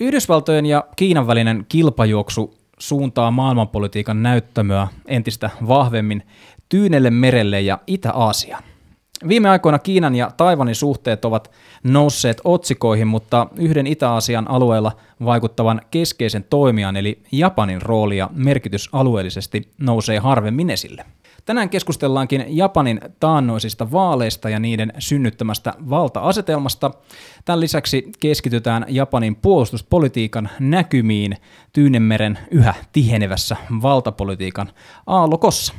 Yhdysvaltojen ja Kiinan välinen kilpajuoksu suuntaa maailmanpolitiikan näyttämöä entistä vahvemmin Tyynelle merelle ja Itä-Aasiaan. Viime aikoina Kiinan ja Taiwanin suhteet ovat nousseet otsikoihin, mutta yhden Itä-Aasian alueella vaikuttavan keskeisen toimijan eli Japanin rooli ja merkitys alueellisesti nousee harvemmin esille. Tänään keskustellaankin Japanin taannoisista vaaleista ja niiden synnyttämästä valta-asetelmasta. Tämän lisäksi keskitytään Japanin puolustuspolitiikan näkymiin Tyynemeren yhä tihenevässä valtapolitiikan aallokossa.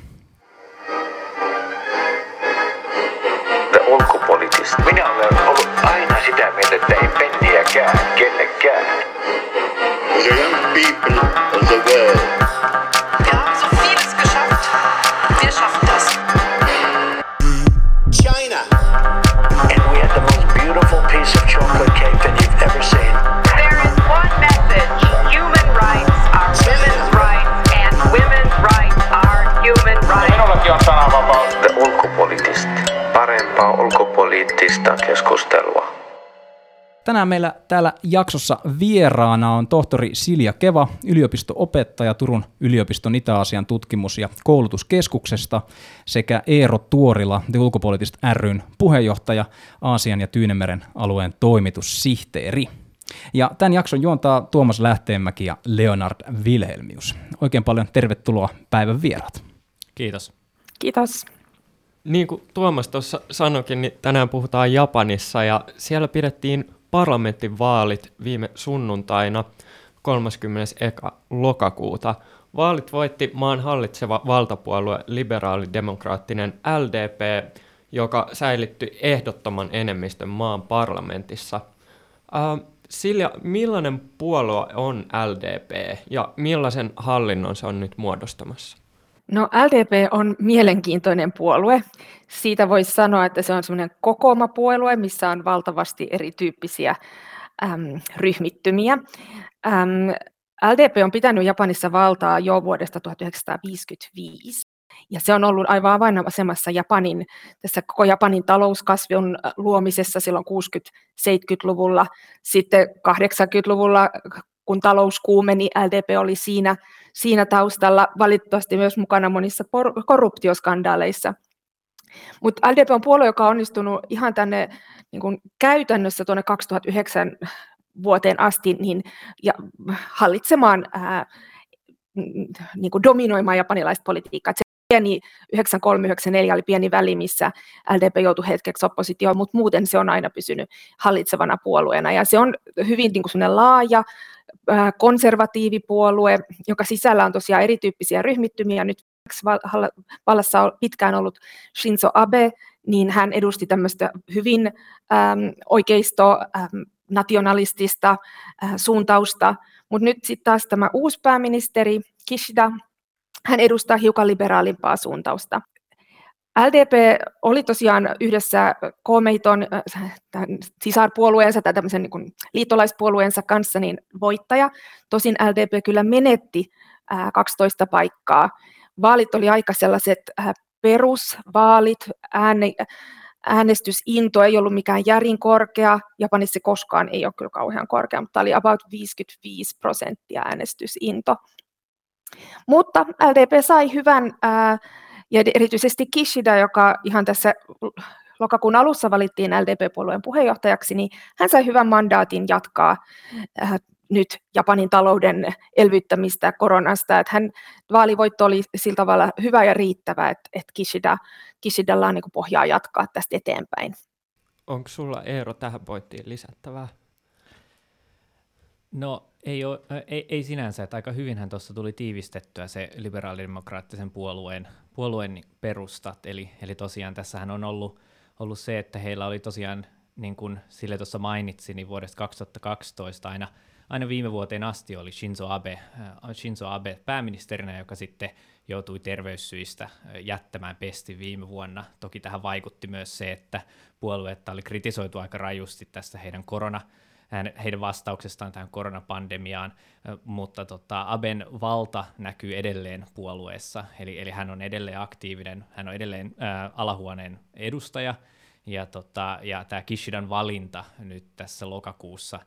ulkopoliittista. Minä olen ollut aina sitä mieltä, että ei penniäkään kellekään. The young people of the world Wir schaffen das. China. And we had the most beautiful piece of chocolate cake that you've ever seen. There is one message. Human rights are women's rights, and women's rights are human rights. Minullakin on sananvapaus. The ulkopoliittista. Parempaa ulkopoliittista keskustelua. Tänään meillä täällä jaksossa vieraana on tohtori Silja Keva, yliopisto-opettaja Turun yliopiston Itä-Asian tutkimus- ja koulutuskeskuksesta sekä Eero Tuorila, The Ulkopoliittist ryn puheenjohtaja, Aasian ja Tyynemeren alueen toimitussihteeri. Ja tämän jakson juontaa Tuomas Lähteenmäki ja Leonard Wilhelmius. Oikein paljon tervetuloa päivän vieraat. Kiitos. Kiitos. Niin kuin Tuomas tuossa sanoikin, niin tänään puhutaan Japanissa ja siellä pidettiin parlamenttivaalit viime sunnuntaina 31. lokakuuta. Vaalit voitti maan hallitseva valtapuolue liberaalidemokraattinen LDP, joka säilytti ehdottoman enemmistön maan parlamentissa. Äh, Silja, millainen puolue on LDP ja millaisen hallinnon se on nyt muodostamassa? No LDP on mielenkiintoinen puolue. Siitä voisi sanoa, että se on semmoinen kokoomapuolue, missä on valtavasti erityyppisiä äm, ryhmittymiä. Äm, LDP on pitänyt Japanissa valtaa jo vuodesta 1955. Ja se on ollut aivan avainasemassa Japanin, tässä koko Japanin talouskasvun luomisessa silloin 60-70-luvulla. Sitten 80-luvulla, kun talous kuumeni, LDP oli siinä, siinä taustalla valitettavasti myös mukana monissa por- korruptioskandaaleissa. Mutta LDP on puolue, joka on onnistunut ihan tänne niin kun käytännössä tuonne 2009 vuoteen asti niin, ja hallitsemaan, ää, niin kuin dominoimaan japanilaista politiikkaa. Se pieni 93-94 oli pieni väli, missä LDP joutui hetkeksi oppositioon, mutta muuten se on aina pysynyt hallitsevana puolueena. Ja se on hyvin niin kuin laaja, konservatiivipuolue, joka sisällä on tosiaan erityyppisiä ryhmittymiä. Nyt vallassa on pitkään ollut Shinzo Abe, niin hän edusti tämmöistä hyvin äm, oikeisto, äm, nationalistista äh, suuntausta, mutta nyt sitten taas tämä uusi pääministeri Kishida, hän edustaa hiukan liberaalimpaa suuntausta. LDP oli tosiaan yhdessä Komeiton sisarpuolueensa tai tämmöisen niin liittolaispuolueensa kanssa niin voittaja. Tosin LDP kyllä menetti 12 paikkaa. Vaalit oli aika sellaiset perusvaalit, ääne, äänestysinto ei ollut mikään järin korkea, Japanissa koskaan ei ole kyllä kauhean korkea, mutta oli about 55 prosenttia äänestysinto. Mutta LDP sai hyvän, ää, ja erityisesti Kishida, joka ihan tässä lokakuun alussa valittiin LDP-puolueen puheenjohtajaksi, niin hän sai hyvän mandaatin jatkaa ää, nyt Japanin talouden elvyttämistä koronasta. Että hän, vaalivoitto oli sillä tavalla hyvä ja riittävä, että, että Kishida, Kishidalla on niin pohjaa jatkaa tästä eteenpäin. Onko sulla Eero tähän pointtiin lisättävää? No ei, ole, ei, ei sinänsä, että aika hyvinhän tuossa tuli tiivistettyä se liberaalidemokraattisen puolueen, puolueen perustat, eli, eli tosiaan tässähän on ollut, ollut se, että heillä oli tosiaan, niin kuin Sille tuossa mainitsi, niin vuodesta 2012 aina, aina viime vuoteen asti oli Shinzo Abe, Shinzo Abe pääministerinä, joka sitten joutui terveyssyistä jättämään pesti viime vuonna. Toki tähän vaikutti myös se, että puolueetta oli kritisoitu aika rajusti tästä heidän korona, heidän vastauksestaan tähän koronapandemiaan, mutta tota, Aben valta näkyy edelleen puolueessa, eli, eli hän on edelleen aktiivinen, hän on edelleen ää, alahuoneen edustaja, ja, tota, ja tämä Kishidan valinta nyt tässä lokakuussa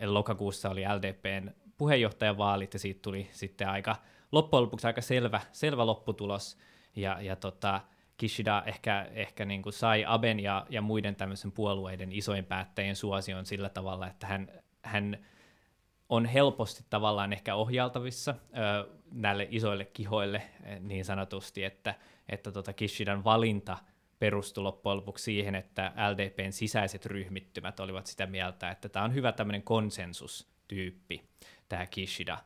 Eli lokakuussa oli LDPn puheenjohtajavaalit ja siitä tuli sitten aika loppujen lopuksi aika selvä, selvä lopputulos. Ja, ja tota, Kishida ehkä, ehkä niin kuin sai Aben ja, ja muiden tämmöisen puolueiden isoin päättäjien suosion sillä tavalla, että hän, hän on helposti tavallaan ehkä ohjaltavissa ö, näille isoille kihoille niin sanotusti, että, että tota Kishidan valinta perustui loppujen lopuksi siihen, että LDPn sisäiset ryhmittymät olivat sitä mieltä, että tämä on hyvä tämmöinen konsensustyyppi, tämä Kishida,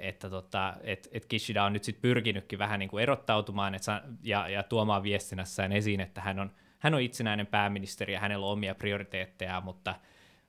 että tota, et, et Kishida on nyt sitten pyrkinytkin vähän niin kuin erottautumaan et sa- ja, ja tuomaan viestinnässään esiin, että hän on, hän on itsenäinen pääministeri ja hänellä on omia prioriteetteja, mutta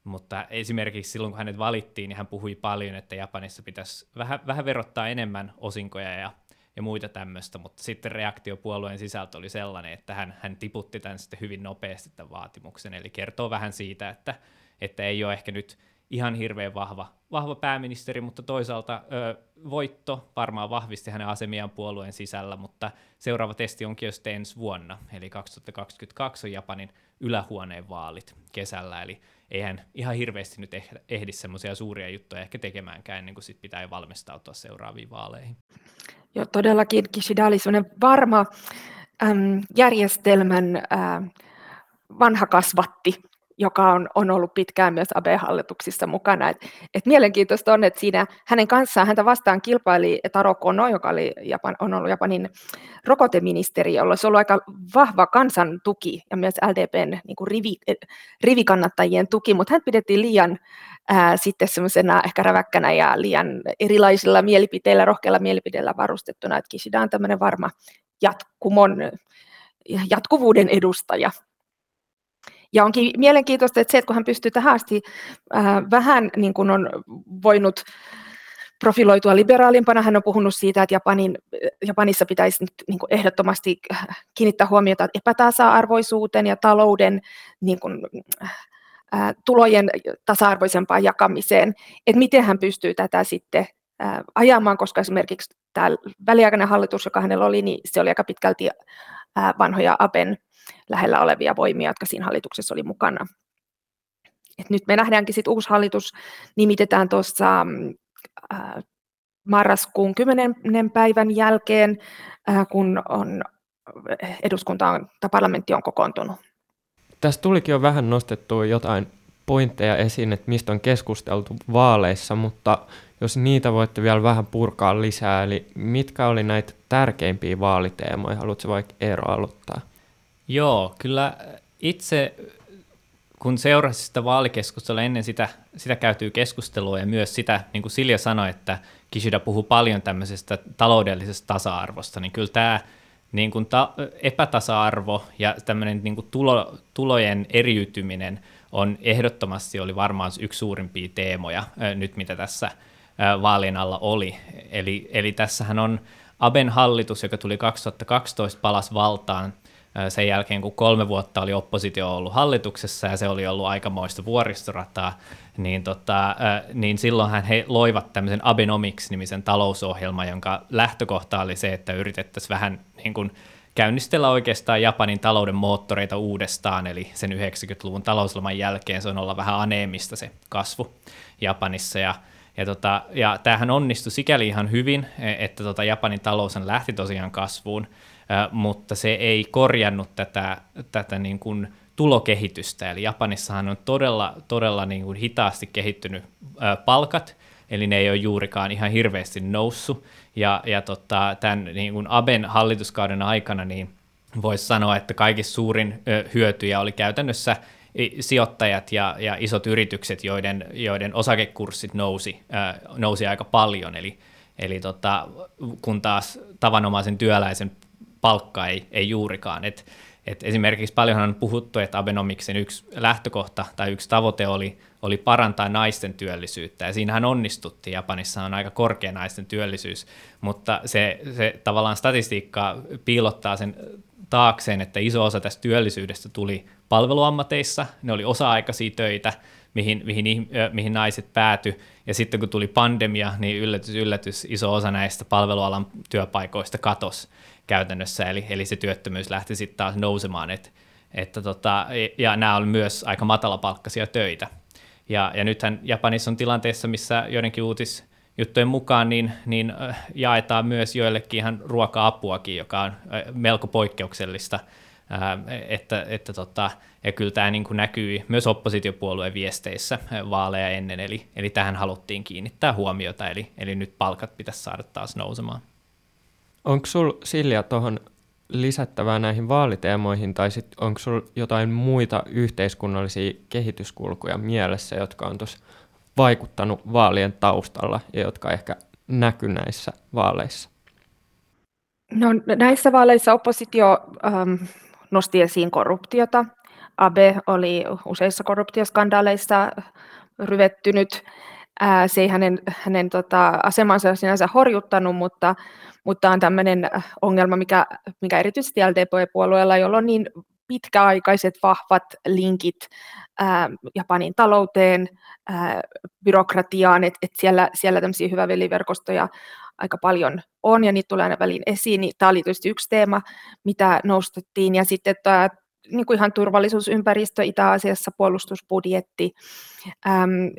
mutta esimerkiksi silloin, kun hänet valittiin, niin hän puhui paljon, että Japanissa pitäisi vähän, vähän verottaa enemmän osinkoja ja, ja muita tämmöistä, mutta sitten reaktio puolueen sisältö oli sellainen, että hän, hän tiputti tämän sitten hyvin nopeasti tämän vaatimuksen, eli kertoo vähän siitä, että, että ei ole ehkä nyt ihan hirveän vahva, vahva pääministeri, mutta toisaalta ö, voitto varmaan vahvisti hänen asemiaan puolueen sisällä, mutta seuraava testi onkin jo sitten ensi vuonna, eli 2022 on Japanin ylähuoneen vaalit kesällä, eli eihän ihan hirveästi nyt ehdi semmoisia suuria juttuja ehkä tekemäänkään ennen kuin sit pitää valmistautua seuraaviin vaaleihin. Joo, todellakin Kishida oli sellainen varma äm, järjestelmän äh, vanha kasvatti, joka on, on ollut pitkään myös AB-hallituksissa mukana. Et, et mielenkiintoista on, että siinä hänen kanssaan häntä vastaan kilpaili Taro Kono, joka oli Japan, on ollut Japanin rokoteministeri, jolla olisi ollut aika vahva kansan tuki ja myös LDPn niin kuin rivi, rivikannattajien tuki, mutta hän pidettiin liian ää, sitten semmoisena ehkä räväkkänä ja liian erilaisilla mielipiteillä, rohkeilla mielipiteillä varustettuna, että Kishida on tämmöinen varma jatkumon, jatkuvuuden edustaja. Ja onkin mielenkiintoista, että se, että kun hän pystyy tähän asti äh, vähän niin kuin on voinut profiloitua liberaalimpana, hän on puhunut siitä, että Japanin, Japanissa pitäisi nyt niin kuin ehdottomasti kiinnittää huomiota epätasa-arvoisuuteen ja talouden niin kuin, äh, tulojen tasa-arvoisempaan jakamiseen, että miten hän pystyy tätä sitten äh, ajamaan, koska esimerkiksi tämä väliaikainen hallitus, joka hänellä oli, niin se oli aika pitkälti äh, vanhoja Aben lähellä olevia voimia, jotka siinä hallituksessa oli mukana. Et nyt me nähdäänkin sitten uusi hallitus nimitetään tuossa äh, marraskuun 10. päivän jälkeen, kun on eduskunta on, tai parlamentti on kokoontunut. Tässä tulikin jo vähän nostettua jotain pointteja esiin, että mistä on keskusteltu vaaleissa, mutta jos niitä voitte vielä vähän purkaa lisää, eli mitkä oli näitä tärkeimpiä vaaliteemoja? Haluatko vaikka Eero aloittaa? Joo, kyllä itse kun seurasin sitä vaalikeskustelua ennen sitä, sitä käytyy keskustelua ja myös sitä, niin kuin Silja sanoi, että Kishida puhuu paljon tämmöisestä taloudellisesta tasa-arvosta, niin kyllä tämä niin kuin ta- epätasa-arvo ja tämmöinen niin kuin tulo, tulojen eriytyminen on ehdottomasti oli varmaan yksi suurimpia teemoja nyt, mitä tässä vaalien alla oli. Eli, eli tässähän on Aben hallitus, joka tuli 2012 palas valtaan sen jälkeen, kun kolme vuotta oli oppositio ollut hallituksessa ja se oli ollut aikamoista vuoristorataa, niin, tota, niin silloinhan he loivat tämmöisen Abenomics-nimisen talousohjelman, jonka lähtökohta oli se, että yritettäisiin vähän niin kuin käynnistellä oikeastaan Japanin talouden moottoreita uudestaan, eli sen 90-luvun talouslaman jälkeen se on olla vähän aneemista se kasvu Japanissa, ja ja, tota, ja tämähän onnistui sikäli ihan hyvin, e, että tota Japanin talous lähti tosiaan kasvuun, mutta se ei korjannut tätä, tätä niin kuin tulokehitystä. Eli Japanissahan on todella, todella niin kuin hitaasti kehittynyt palkat, eli ne ei ole juurikaan ihan hirveästi noussut. Ja, ja tota, tämän niin kuin Aben hallituskauden aikana niin voisi sanoa, että kaikista suurin hyötyjä oli käytännössä sijoittajat ja, ja isot yritykset, joiden, joiden osakekurssit nousi, nousi aika paljon. Eli, eli tota, kun taas tavanomaisen työläisen palkka ei, ei juurikaan. Et, et esimerkiksi paljonhan on puhuttu, että Abenomiksen yksi lähtökohta tai yksi tavoite oli, oli parantaa naisten työllisyyttä, ja siinähän onnistuttiin. Japanissa on aika korkea naisten työllisyys, mutta se, se tavallaan statistiikka piilottaa sen taakseen, että iso osa tästä työllisyydestä tuli palveluammateissa, ne oli osa-aikaisia töitä, mihin, mihin, mihin naiset pääty, ja sitten kun tuli pandemia, niin yllätys, yllätys, iso osa näistä palvelualan työpaikoista katosi käytännössä, eli, eli se työttömyys lähti sitten taas nousemaan, et, että tota, ja nämä on myös aika matalapalkkaisia töitä. Ja, ja nythän Japanissa on tilanteessa, missä joidenkin uutisjuttujen mukaan niin, niin jaetaan myös joillekin ihan ruoka-apuakin, joka on melko poikkeuksellista – että, että tota, ja kyllä tämä niin näkyy myös oppositiopuolueen viesteissä vaaleja ennen, eli, eli tähän haluttiin kiinnittää huomiota, eli, eli nyt palkat pitäisi saada taas nousemaan. Onko sinulla Silja tuohon lisättävää näihin vaaliteemoihin, tai sit onko sinulla jotain muita yhteiskunnallisia kehityskulkuja mielessä, jotka on tuossa vaikuttanut vaalien taustalla ja jotka ehkä näky näissä vaaleissa? No, näissä vaaleissa oppositio ähm, nosti esiin korruptiota. Abe oli useissa korruptioskandaaleissa ryvettynyt. Se ei hänen, hänen tota, asemansa sinänsä horjuttanut, mutta, mutta on tämmöinen ongelma, mikä, mikä erityisesti LDP-puolueella, jolla on niin pitkäaikaiset vahvat linkit Japanin talouteen, ää, byrokratiaan, että et siellä, siellä tämmöisiä hyväveliverkostoja aika paljon on ja niitä tulee aina väliin esiin. Niin tämä oli tietysti yksi teema, mitä nostettiin. Ja sitten tämä niin kuin ihan turvallisuusympäristö Itä-Asiassa, puolustusbudjetti, äm,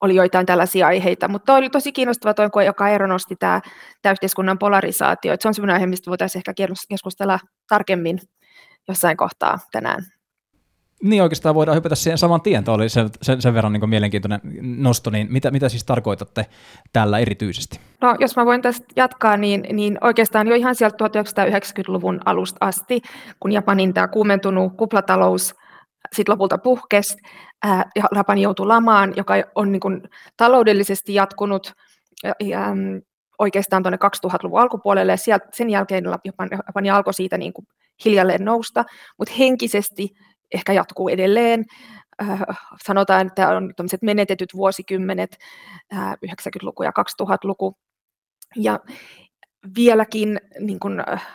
oli joitain tällaisia aiheita, mutta oli tosi kiinnostava tuo, joka Eero nosti tämä, tämä yhteiskunnan polarisaatio, että se on sellainen aihe, mistä voitaisiin ehkä keskustella tarkemmin jossain kohtaa tänään. Niin oikeastaan voidaan hypätä siihen saman tien, tuo oli sen, sen, sen verran niin mielenkiintoinen nosto, niin mitä, mitä siis tarkoitatte tällä erityisesti? No jos mä voin tästä jatkaa, niin, niin oikeastaan jo ihan sieltä 1990-luvun alusta asti, kun Japanin tämä kuumentunut kuplatalous sitten lopulta puhkesi, ää, Japani joutui lamaan, joka on niin kuin taloudellisesti jatkunut ja, ja, oikeastaan tuonne 2000-luvun alkupuolelle, ja sieltä, sen jälkeen Japani, Japani alkoi siitä niin kuin hiljalleen nousta, mutta henkisesti ehkä jatkuu edelleen. Äh, sanotaan, että on menetetyt vuosikymmenet, 90-luku äh, ja 2000-luku. Ja vieläkin niin kun, äh,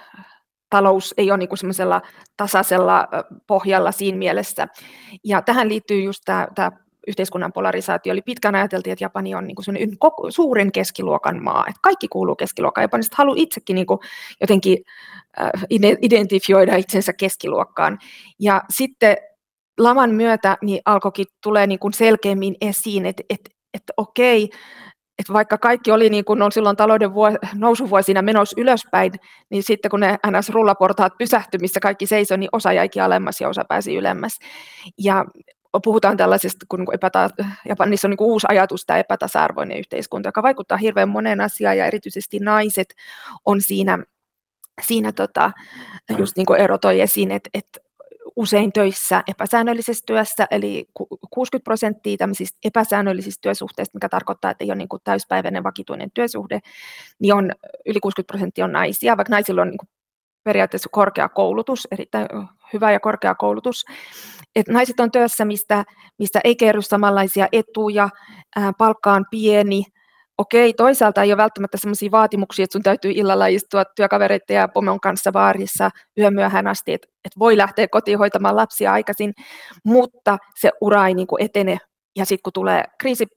talous ei ole niin semmoisella tasaisella pohjalla siinä mielessä. Ja tähän liittyy just tämä yhteiskunnan polarisaatio. Eli pitkään ajateltiin, että Japani on niin kuin suurin keskiluokan maa, että kaikki kuuluu keskiluokkaan. Japanista haluaa itsekin niin kuin jotenkin äh, identifioida itsensä keskiluokkaan. Ja sitten laman myötä niin alkoikin tulee niin kuin selkeämmin esiin, että, että, että okei, että vaikka kaikki oli niin kuin on silloin talouden vuos, nousuvuosina menossa ylöspäin, niin sitten kun ne NS-rullaportaat pysähtyi, missä kaikki seisoi, niin osa jäikin alemmas ja osa pääsi ylemmäs. Ja puhutaan tällaisesta, kun epäta, Japanissa on niin uusi ajatus, tämä epätasa-arvoinen yhteiskunta, joka vaikuttaa hirveän moneen asiaan, ja erityisesti naiset on siinä, siinä tota, just niin kuin Eero toi esiin, että, että usein töissä epäsäännöllisessä työssä, eli 60 prosenttia tämmöisistä epäsäännöllisistä työsuhteista, mikä tarkoittaa, että ei ole niin kuin täyspäiväinen vakituinen työsuhde, niin on, yli 60 prosenttia on naisia, vaikka naisilla on niin kuin periaatteessa korkea koulutus, erittäin hyvä ja korkea koulutus. Et naiset on työssä, mistä, mistä ei kerry samanlaisia etuja, ää, palkka on pieni, okei, toisaalta ei ole välttämättä sellaisia vaatimuksia, että sun täytyy illalla istua työkavereiden ja pomon kanssa baarissa yömyöhään asti, että, että voi lähteä kotiin hoitamaan lapsia aikaisin, mutta se ura ei niin kuin etene. Ja sitten kun tulee kriisi,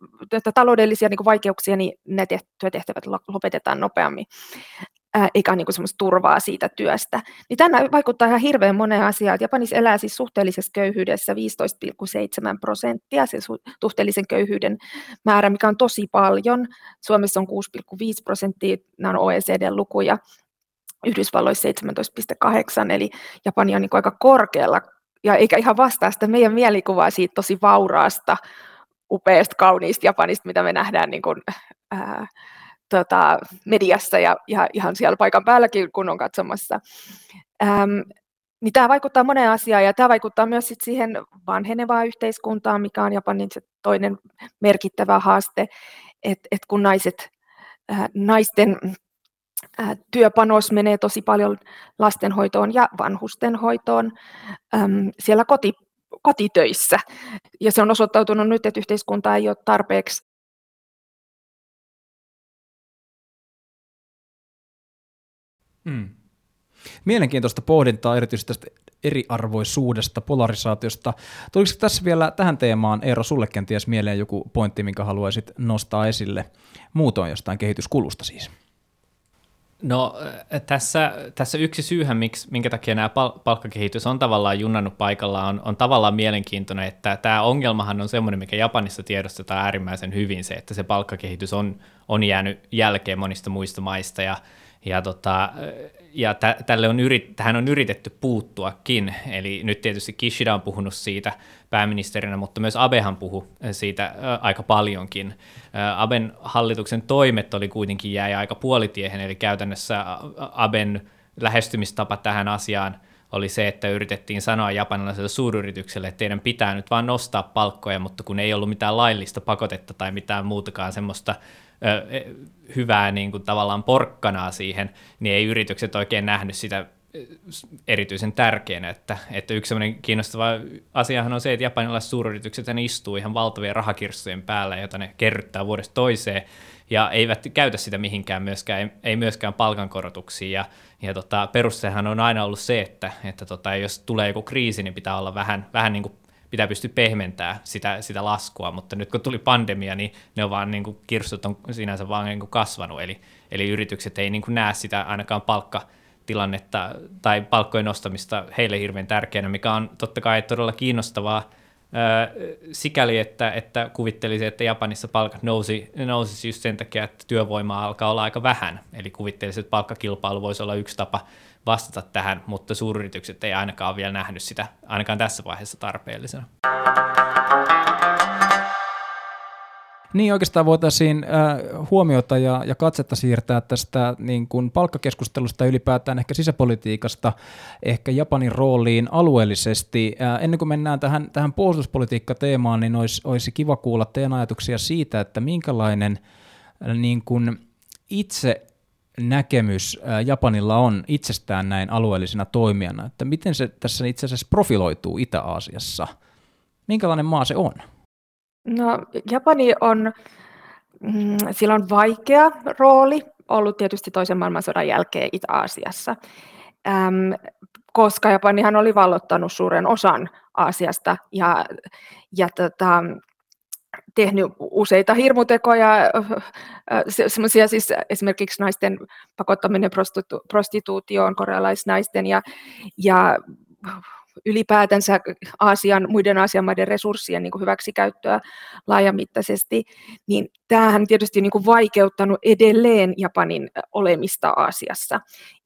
taloudellisia niin kuin vaikeuksia, niin ne työtehtävät lopetetaan nopeammin eikä niin semmoista turvaa siitä työstä. Niin tämä vaikuttaa ihan hirveän moneen asiaan. Japanissa elää siis suhteellisessa köyhyydessä 15,7 prosenttia, se suhteellisen köyhyyden määrä, mikä on tosi paljon. Suomessa on 6,5 prosenttia, nämä on OECD-lukuja. Yhdysvalloissa 17,8, eli Japani on niin aika korkealla, ja eikä ihan vastaa sitä meidän mielikuvaa siitä tosi vauraasta, upeasta, kauniista Japanista, mitä me nähdään niin kuin, ää, tota, mediassa ja, ja ihan siellä paikan päälläkin, kun on katsomassa. Ähm, niin tämä vaikuttaa moneen asiaan ja tämä vaikuttaa myös sit siihen vanhenevaan yhteiskuntaan, mikä on Japanin se toinen merkittävä haaste, että et kun naiset, äh, naisten äh, työpanos menee tosi paljon lastenhoitoon ja vanhustenhoitoon siellä koti, kotitöissä. Ja se on osoittautunut nyt, että yhteiskunta ei ole tarpeeksi Mm. Mielenkiintoista pohdintaa erityisesti tästä eriarvoisuudesta, polarisaatiosta. Tuliko tässä vielä tähän teemaan, Eero, sulle kenties mieleen joku pointti, minkä haluaisit nostaa esille muutoin jostain kehityskulusta siis? No tässä, tässä yksi syyhän, miksi, minkä takia nämä pal- palkkakehitys on tavallaan junnannut paikalla, on, on tavallaan mielenkiintoinen, että tämä ongelmahan on semmoinen, mikä Japanissa tiedostetaan äärimmäisen hyvin, se, että se palkkakehitys on, on jäänyt jälkeen monista muista maista, ja, ja, tota, ja tä, tälle on yrit, tähän on yritetty puuttuakin, eli nyt tietysti Kishida on puhunut siitä pääministerinä, mutta myös Abehan puhui siitä aika paljonkin. Aben hallituksen toimet oli kuitenkin jäi aika puolitiehen, eli käytännössä Aben lähestymistapa tähän asiaan oli se, että yritettiin sanoa japanilaiselle suuryritykselle, että teidän pitää nyt vaan nostaa palkkoja, mutta kun ei ollut mitään laillista pakotetta tai mitään muutakaan semmoista e, hyvää niin kuin tavallaan porkkanaa siihen, niin ei yritykset oikein nähnyt sitä erityisen tärkeänä, että, että yksi sellainen kiinnostava asiahan on se, että japanilaiset suuryritykset ne istuu ihan valtavien rahakirstojen päällä, joita ne kerryttää vuodesta toiseen, ja eivät käytä sitä mihinkään myöskään, ei, ei myöskään palkankorotuksiin, ja, ja tota, perustehan on aina ollut se, että, että tota, jos tulee joku kriisi, niin pitää olla vähän, vähän niin kuin pitää pystyä pehmentämään sitä, sitä laskua, mutta nyt kun tuli pandemia, niin ne on vaan niin kuin, kirstut on sinänsä vaan niin kuin kasvanut, eli, eli yritykset ei niin kuin näe sitä ainakaan palkka tilannetta tai palkkojen nostamista heille hirveän tärkeänä, mikä on totta kai todella kiinnostavaa sikäli, että, että kuvittelisi, että Japanissa palkat nousi, nousisi just sen takia, että työvoimaa alkaa olla aika vähän. Eli kuvittelisi, että palkkakilpailu voisi olla yksi tapa vastata tähän, mutta suuryritykset ei ainakaan ole vielä nähnyt sitä, ainakaan tässä vaiheessa tarpeellisena. Niin oikeastaan voitaisiin äh, huomiota ja, ja katsetta siirtää tästä niin kuin palkkakeskustelusta ylipäätään ehkä sisäpolitiikasta, ehkä Japanin rooliin alueellisesti. Äh, ennen kuin mennään tähän, tähän puolustuspolitiikka-teemaan, niin olisi, olisi kiva kuulla teidän ajatuksia siitä, että minkälainen äh, niin kuin itse näkemys äh, Japanilla on itsestään näin alueellisena toimijana, että miten se tässä itse asiassa profiloituu Itä-Aasiassa? Minkälainen maa se on? No, Japani on, mm, sillä on vaikea rooli ollut tietysti toisen maailmansodan jälkeen Itä-Aasiassa, äm, koska Japanihan oli vallottanut suuren osan Aasiasta ja, ja tota, tehnyt useita hirmutekoja, semmoisia siis esimerkiksi naisten pakottaminen prostitu- prostituutioon, korealaisnaisten ja, ja ylipäätänsä Aasian, muiden Aasian maiden resurssien niin kuin hyväksikäyttöä laajamittaisesti, niin tämähän tietysti niin kuin vaikeuttanut edelleen Japanin olemista Aasiassa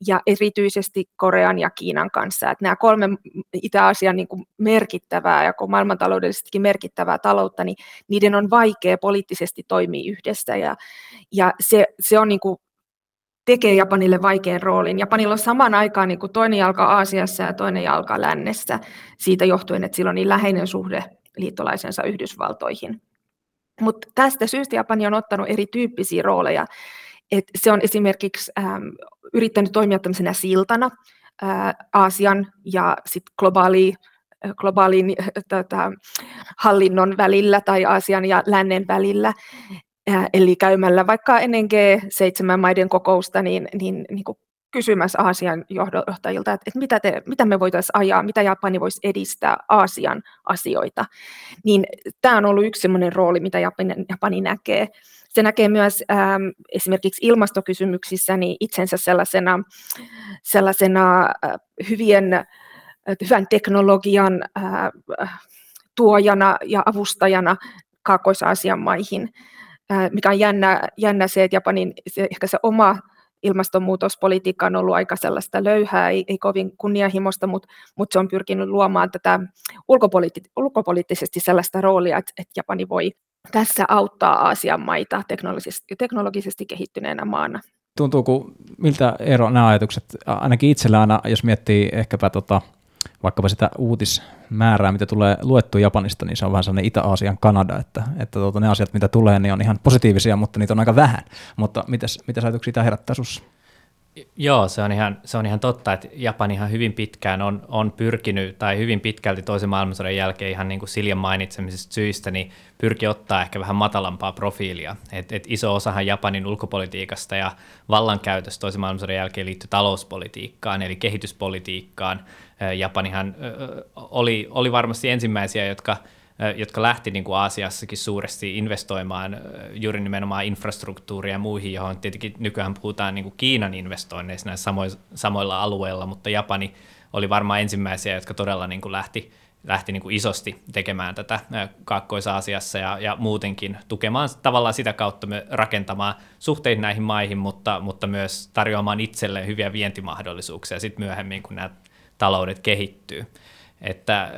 ja erityisesti Korean ja Kiinan kanssa. Että nämä kolme Itä-Aasian niin kuin merkittävää ja maailmantaloudellisestikin merkittävää taloutta, niin niiden on vaikea poliittisesti toimia yhdessä ja, ja se, se on niin kuin tekee Japanille vaikean roolin. Japanilla on saman aikaan niin kuin toinen jalka Aasiassa ja toinen jalka lännessä, siitä johtuen, että sillä on niin läheinen suhde liittolaisensa Yhdysvaltoihin. Mutta tästä syystä Japani on ottanut erityyppisiä rooleja. Et se on esimerkiksi ähm, yrittänyt toimia tämmöisenä siltana äh, Aasian ja sit globaali, äh, globaalin äh, tota, hallinnon välillä tai Aasian ja lännen välillä. Äh, eli käymällä vaikka ennen G7 maiden kokousta, niin, niin, niin kuin kysymässä Aasian johtajilta, että, että mitä, te, mitä me voitaisiin ajaa, mitä Japani voisi edistää Aasian asioita. Niin tämä on ollut yksi sellainen rooli, mitä Japani, Japani näkee. Se näkee myös ähm, esimerkiksi ilmastokysymyksissä niin itsensä sellaisena, sellaisena äh, hyvien, äh, hyvän teknologian äh, tuojana ja avustajana Kaakkois-Aasian maihin mikä on jännä, jännä se, että Japanin se, ehkä se oma ilmastonmuutospolitiikka on ollut aika sellaista löyhää, ei, ei kovin kunnianhimosta, mutta, mutta se on pyrkinyt luomaan tätä ulkopoliitti, ulkopoliittisesti sellaista roolia, että, että Japani voi tässä auttaa Aasian maita teknologisesti, teknologisesti kehittyneenä maana. Tuntuuko, miltä ero nämä ajatukset, ainakin itsellä aina, jos miettii ehkäpä tota, vaikkapa sitä uutismäärää, mitä tulee luettu Japanista, niin se on vähän sellainen Itä-Aasian Kanada, että, että tuota, ne asiat, mitä tulee, niin on ihan positiivisia, mutta niitä on aika vähän. Mutta mitäs, mitä ajatuksia tämä herättää sinussa? Joo, se on ihan, se on ihan totta, että Japanihan hyvin pitkään on, on pyrkinyt, tai hyvin pitkälti toisen maailmansodan jälkeen ihan niin kuin Siljan mainitsemisesta syistä, niin pyrki ottaa ehkä vähän matalampaa profiilia. Et, et iso osahan Japanin ulkopolitiikasta ja vallankäytöstä toisen maailmansodan jälkeen liittyy talouspolitiikkaan, eli kehityspolitiikkaan. Japanihan oli, oli varmasti ensimmäisiä, jotka jotka lähti niin kuin Aasiassakin suuresti investoimaan juuri nimenomaan infrastruktuuria ja muihin, johon tietenkin nykyään puhutaan niin kuin Kiinan investoinneissa näissä samoilla alueilla, mutta Japani oli varmaan ensimmäisiä, jotka todella niin kuin lähti lähti niin kuin isosti tekemään tätä Kaakkois-Aasiassa ja, ja muutenkin tukemaan tavallaan sitä kautta me rakentamaan suhteita näihin maihin, mutta, mutta myös tarjoamaan itselleen hyviä vientimahdollisuuksia sitten myöhemmin, kun nämä taloudet kehittyy. Että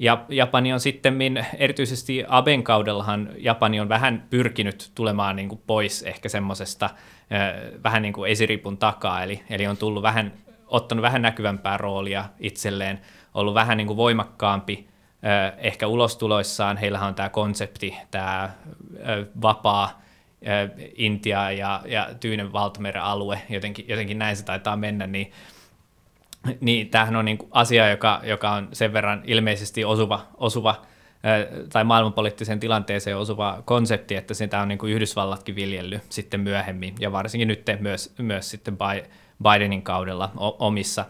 ja Japani on sitten, erityisesti Aben kaudellahan Japani on vähän pyrkinyt tulemaan niin kuin pois ehkä semmoisesta vähän niin kuin esiripun takaa, eli, eli on tullut vähän, ottanut vähän näkyvämpää roolia itselleen ollut vähän niin kuin voimakkaampi ehkä ulostuloissaan. Heillähän on tämä konsepti, tämä vapaa Intia ja, ja Tyynen valtameren alue, jotenkin, jotenkin näin se taitaa mennä, niin, niin tämähän on niin kuin asia, joka, joka on sen verran ilmeisesti osuva, osuva tai maailmanpoliittiseen tilanteeseen osuva konsepti, että sitä on niin kuin Yhdysvallatkin viljellyt sitten myöhemmin, ja varsinkin nyt myös, myös sitten Bidenin kaudella omissa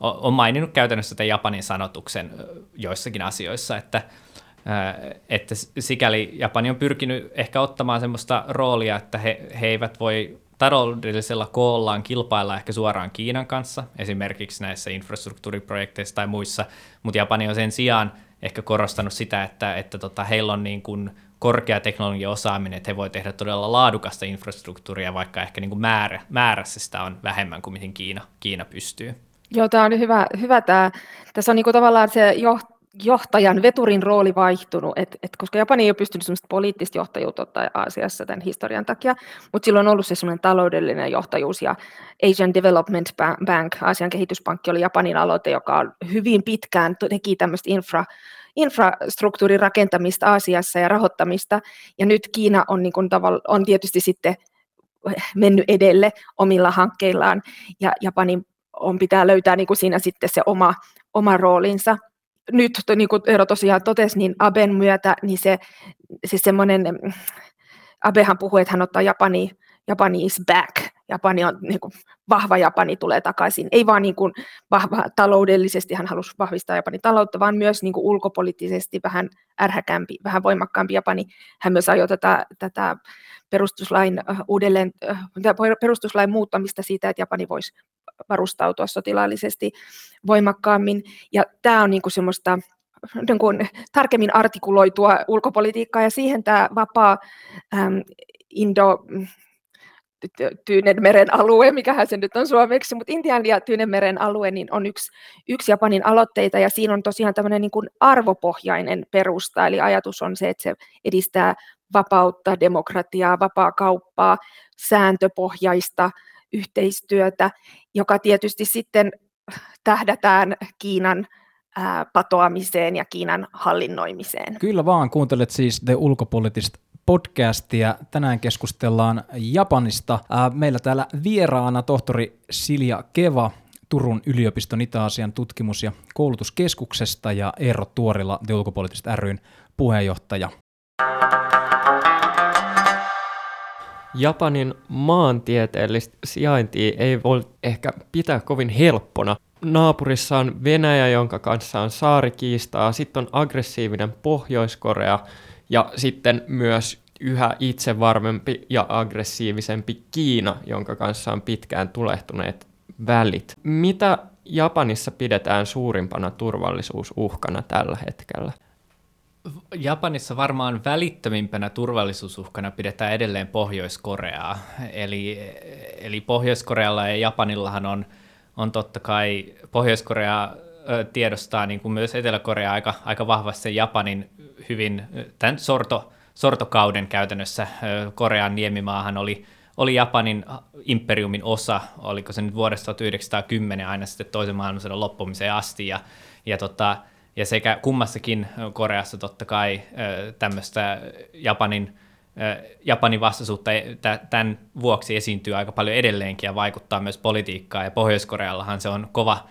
on maininnut käytännössä tämän Japanin sanotuksen joissakin asioissa, että, että sikäli Japani on pyrkinyt ehkä ottamaan semmoista roolia, että he, he eivät voi taloudellisella koollaan kilpailla ehkä suoraan Kiinan kanssa, esimerkiksi näissä infrastruktuuriprojekteissa tai muissa, mutta Japani on sen sijaan ehkä korostanut sitä, että, että tota, heillä on niin kuin korkea teknologian osaaminen, että he voi tehdä todella laadukasta infrastruktuuria, vaikka ehkä niin kuin määrä, määrässä sitä on vähemmän kuin mihin Kiina, Kiina pystyy. Joo, tämä on hyvä, hyvä tämä. Tässä on niinku tavallaan se johtajan, veturin rooli vaihtunut, et, et koska Japani ei ole pystynyt sellaista poliittista johtajuutta ottaa Aasiassa tämän historian takia, mutta silloin on ollut se sellainen taloudellinen johtajuus ja Asian Development Bank, Aasian kehityspankki oli Japanin aloite, joka on hyvin pitkään teki tämmöistä infra, infrastruktuurin rakentamista Aasiassa ja rahoittamista, ja nyt Kiina on, niin kuin tavalla, on tietysti sitten mennyt edelle omilla hankkeillaan, ja Japanin on pitää löytää niin kuin siinä sitten se oma, oma roolinsa. Nyt, niin kuin Eero tosiaan totesi, niin Aben myötä niin se, se semmoinen, Abehan puhui, että hän ottaa Japani, Japani is back, Japani on niin kuin, vahva Japani tulee takaisin. Ei vaan niin kuin, vahva taloudellisesti hän halusi vahvistaa Japanin taloutta, vaan myös niin kuin, ulkopoliittisesti vähän ärhäkämpi, vähän voimakkaampi Japani. Hän myös ajoi tätä, tätä perustuslain, uudelleen, perustuslain muuttamista siitä, että Japani voisi varustautua sotilaallisesti voimakkaammin. Ja tämä on niin kuin semmoista niin kuin tarkemmin artikuloitua ulkopolitiikkaa, ja siihen tämä vapaa äm, Indo, Tyynenmeren alue, mikähän se nyt on suomeksi, mutta Intian ja Tyynenmeren alue niin on yksi, yksi Japanin aloitteita, ja siinä on tosiaan tämmöinen niin kuin arvopohjainen perusta, eli ajatus on se, että se edistää vapautta, demokratiaa, vapaa kauppaa, sääntöpohjaista yhteistyötä, joka tietysti sitten tähdätään Kiinan patoamiseen ja Kiinan hallinnoimiseen. Kyllä vaan, kuuntelet siis The Ulkopoliittista podcastia. Tänään keskustellaan Japanista. Meillä täällä vieraana tohtori Silja Keva Turun yliopiston Itä-Asian tutkimus- ja koulutuskeskuksesta ja Eero Tuorila The Ulkopoliittista ryn puheenjohtaja. Japanin maantieteellistä sijaintia ei voi ehkä pitää kovin helppona. Naapurissa on Venäjä, jonka kanssa on saarikiistaa, sitten on aggressiivinen Pohjois-Korea ja sitten myös yhä itsevarmempi ja aggressiivisempi Kiina, jonka kanssa on pitkään tulehtuneet välit. Mitä Japanissa pidetään suurimpana turvallisuusuhkana tällä hetkellä? Japanissa varmaan välittömimpänä turvallisuusuhkana pidetään edelleen Pohjois-Koreaa. Eli, eli Pohjois-Korealla ja Japanillahan on, on totta kai, Pohjois-Korea tiedostaa niin kuin myös Etelä-Korea aika, aika vahvasti Japanin hyvin, tämän sorto, sortokauden käytännössä Korean niemimaahan oli, oli Japanin imperiumin osa, oliko se nyt vuodesta 1910 aina sitten toisen maailmansodan loppumiseen asti, ja, ja tota, ja sekä kummassakin Koreassa totta kai tämmöistä Japanin, Japanin vastaisuutta e, tämän vuoksi esiintyy aika paljon edelleenkin ja vaikuttaa myös politiikkaan. Ja Pohjois-Koreallahan se on kova,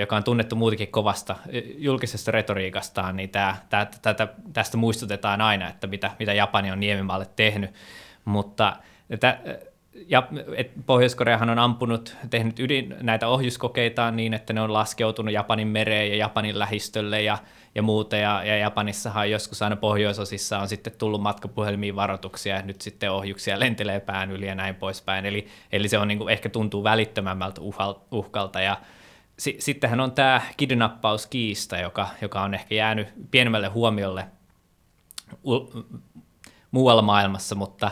joka on tunnettu muutenkin kovasta julkisesta retoriikastaan, niin tämä, tämä, tätä, tästä muistutetaan aina, että mitä, mitä Japani on Niemimaalle tehnyt. Mutta ja et Pohjois-Koreahan on ampunut, tehnyt ydin, näitä ohjuskokeitaan niin, että ne on laskeutunut Japanin mereen ja Japanin lähistölle ja, ja muuta, ja, ja Japanissahan joskus aina pohjoisosissa on sitten tullut matkapuhelmiin varoituksia, ja nyt sitten ohjuksia lentelee pään yli ja näin poispäin, eli, eli se on niin kuin, ehkä tuntuu välittömämmältä uhkalta, ja si, sittenhän on tämä kidnappauskiista, joka, joka on ehkä jäänyt pienemmälle huomiolle muualla maailmassa, mutta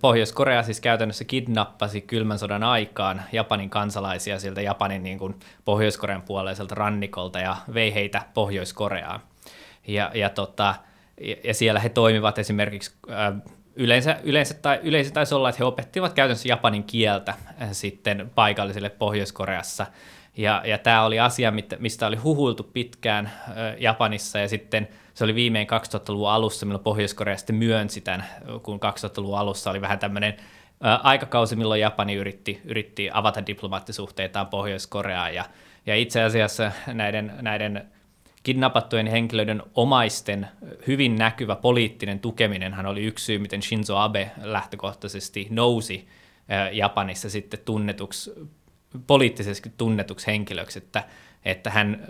Pohjois-Korea siis käytännössä kidnappasi kylmän sodan aikaan Japanin kansalaisia sieltä Japanin niin kuin Pohjois-Korean puoleiselta rannikolta ja vei heitä Pohjois-Koreaan. Ja, ja, tota, ja, ja siellä he toimivat esimerkiksi yleensä, yleensä, tai, yleensä taisi olla, että he opettivat käytännössä japanin kieltä sitten paikallisille Pohjois-Koreassa. Ja, ja tämä oli asia, mistä oli huhuiltu pitkään Japanissa, ja sitten – se oli viimein 2000-luvun alussa, milloin Pohjois-Korea sitten myönsi tämän, kun 2000-luvun alussa oli vähän tämmöinen aikakausi, milloin Japani yritti, yritti avata diplomaattisuhteitaan Pohjois-Koreaan, ja, ja itse asiassa näiden, näiden kidnappattujen henkilöiden omaisten hyvin näkyvä poliittinen tukeminenhan oli yksi syy, miten Shinzo Abe lähtökohtaisesti nousi Japanissa sitten tunnetuksi, poliittisesti tunnetuksi henkilöksi, että, että hän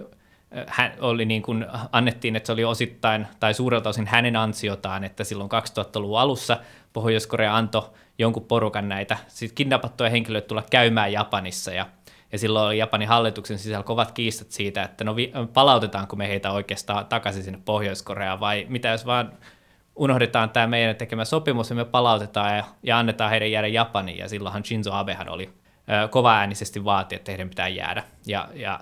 hän oli niin kuin, annettiin, että se oli osittain tai suurelta osin hänen ansiotaan, että silloin 2000-luvun alussa Pohjois-Korea antoi jonkun porukan näitä sit kidnappattuja henkilöitä tulla käymään Japanissa. Ja, ja silloin oli Japanin hallituksen sisällä kovat kiistat siitä, että no palautetaanko me heitä oikeastaan takaisin sinne Pohjois-Koreaan vai mitä jos vaan unohdetaan tämä meidän tekemä sopimus ja me palautetaan ja, ja annetaan heidän jäädä Japaniin. Ja silloinhan Shinzo Abehan oli ö, kova äänisesti vaati, että heidän pitää jäädä. Ja, ja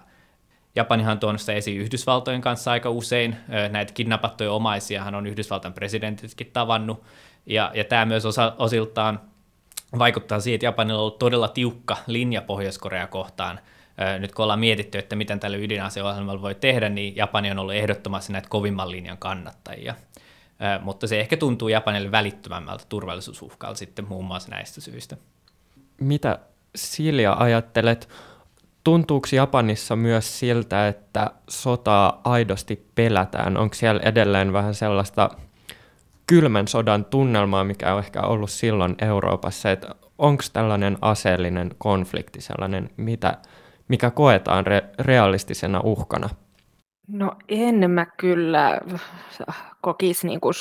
Japanihan on tuonut sitä esiin Yhdysvaltojen kanssa aika usein. Näitä kidnappattuja omaisiahan on Yhdysvaltain presidentitkin tavannut. Ja, ja tämä myös osa, osiltaan vaikuttaa siihen, että Japanilla on ollut todella tiukka linja Pohjois-Korea kohtaan. Nyt kun ollaan mietitty, että miten tällä ydinaseohjelmalla voi tehdä, niin Japani on ollut ehdottomasti näitä kovimman linjan kannattajia. Mutta se ehkä tuntuu Japanille välittömämmältä turvallisuusuhkalta sitten muun muassa näistä syistä. Mitä Silja ajattelet? Tuntuuko Japanissa myös siltä, että sotaa aidosti pelätään? Onko siellä edelleen vähän sellaista kylmän sodan tunnelmaa, mikä on ehkä ollut silloin Euroopassa, että onko tällainen aseellinen konflikti sellainen, mitä, mikä koetaan re- realistisena uhkana? No en mä kyllä kokisi niin kuin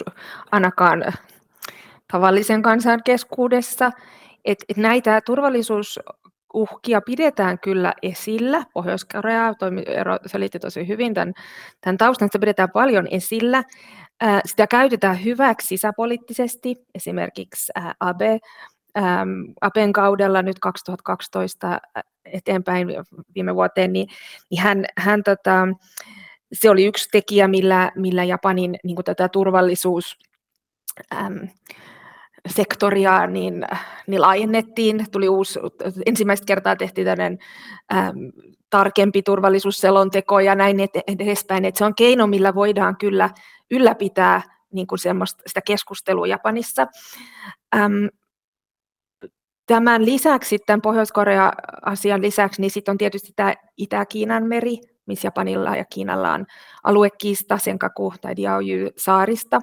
ainakaan tavallisen kansan keskuudessa, et näitä turvallisuus uhkia pidetään kyllä esillä. Pohjois-Korea selitti tosi hyvin tämän, tämän taustan, että pidetään paljon esillä. Sitä käytetään hyväksi sisäpoliittisesti, esimerkiksi Abe, Aben kaudella nyt 2012 eteenpäin viime vuoteen, niin, niin hän, hän tota, se oli yksi tekijä, millä, millä Japanin niin tätä turvallisuus äm, sektoria niin, niin laajennettiin, tuli uusi, ensimmäistä kertaa tehtiin tämmöinen ähm, tarkempi turvallisuusselonteko ja näin edespäin, että se on keino, millä voidaan kyllä ylläpitää niin kuin semmoista, sitä keskustelua Japanissa. Ähm, tämän lisäksi, tämän Pohjois-Korea-asian lisäksi, niin sitten on tietysti tämä Itä-Kiinan meri, missä Japanilla ja Kiinalla on aluekiista, Senkaku tai Diaoyu-saarista,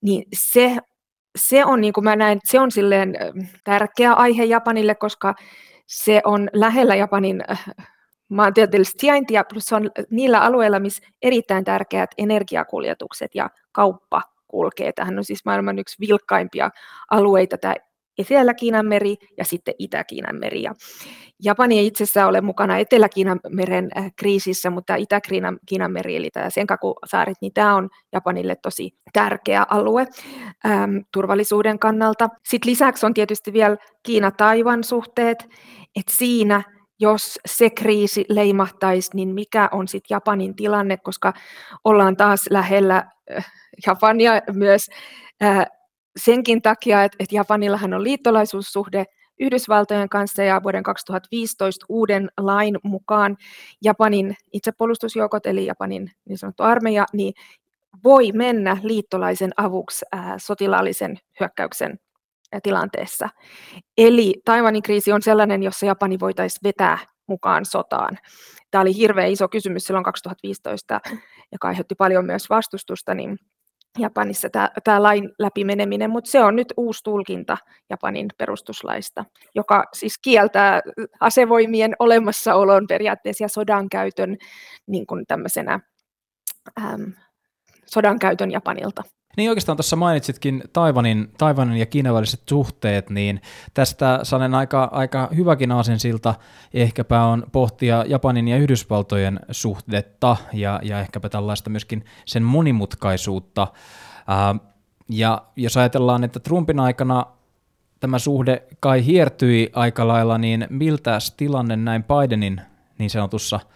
niin se se on, niin kuin mä näen, se on silleen tärkeä aihe Japanille, koska se on lähellä Japanin maantieteellistä sijaintia, plus se on niillä alueilla, missä erittäin tärkeät energiakuljetukset ja kauppa kulkee. Tähän on siis maailman yksi vilkkaimpia alueita, tämä Etelä-Kiinan meri ja sitten Itä-Kiinan meri. Ja Japani ei itsessään ole mukana Etelä-Kiinan meren äh, kriisissä, mutta Itä-Kiinan Kiinan meri, eli tämä Senkaku-saaret, niin tämä on Japanille tosi tärkeä alue äm, turvallisuuden kannalta. Sitten lisäksi on tietysti vielä Kiina-Taivan suhteet, että siinä jos se kriisi leimahtaisi, niin mikä on sitten Japanin tilanne, koska ollaan taas lähellä äh, Japania myös äh, senkin takia, että, että Japanillahan on liittolaisuussuhde Yhdysvaltojen kanssa ja vuoden 2015 uuden lain mukaan Japanin itsepuolustusjoukot, eli Japanin niin sanottu armeija, niin voi mennä liittolaisen avuksi ää, sotilaallisen hyökkäyksen tilanteessa. Eli Taiwanin kriisi on sellainen, jossa Japani voitaisiin vetää mukaan sotaan. Tämä oli hirveän iso kysymys silloin 2015, joka aiheutti paljon myös vastustusta, niin Japanissa tämä lain läpimeneminen, mutta se on nyt uusi tulkinta Japanin perustuslaista, joka siis kieltää asevoimien olemassaolon periaatteessa ja sodan käytön niin tämmöisenä äm, sodan käytön Japanilta. Niin oikeastaan tuossa mainitsitkin Taivanin, Taivanin ja Kiinan väliset suhteet, niin tästä sanen aika, aika hyväkin aasinsilta ehkäpä on pohtia Japanin ja Yhdysvaltojen suhdetta ja, ja ehkäpä tällaista myöskin sen monimutkaisuutta. Ää, ja jos ajatellaan, että Trumpin aikana tämä suhde kai hiertyi aika lailla, niin miltä tilanne näin Bidenin niin sanotussa –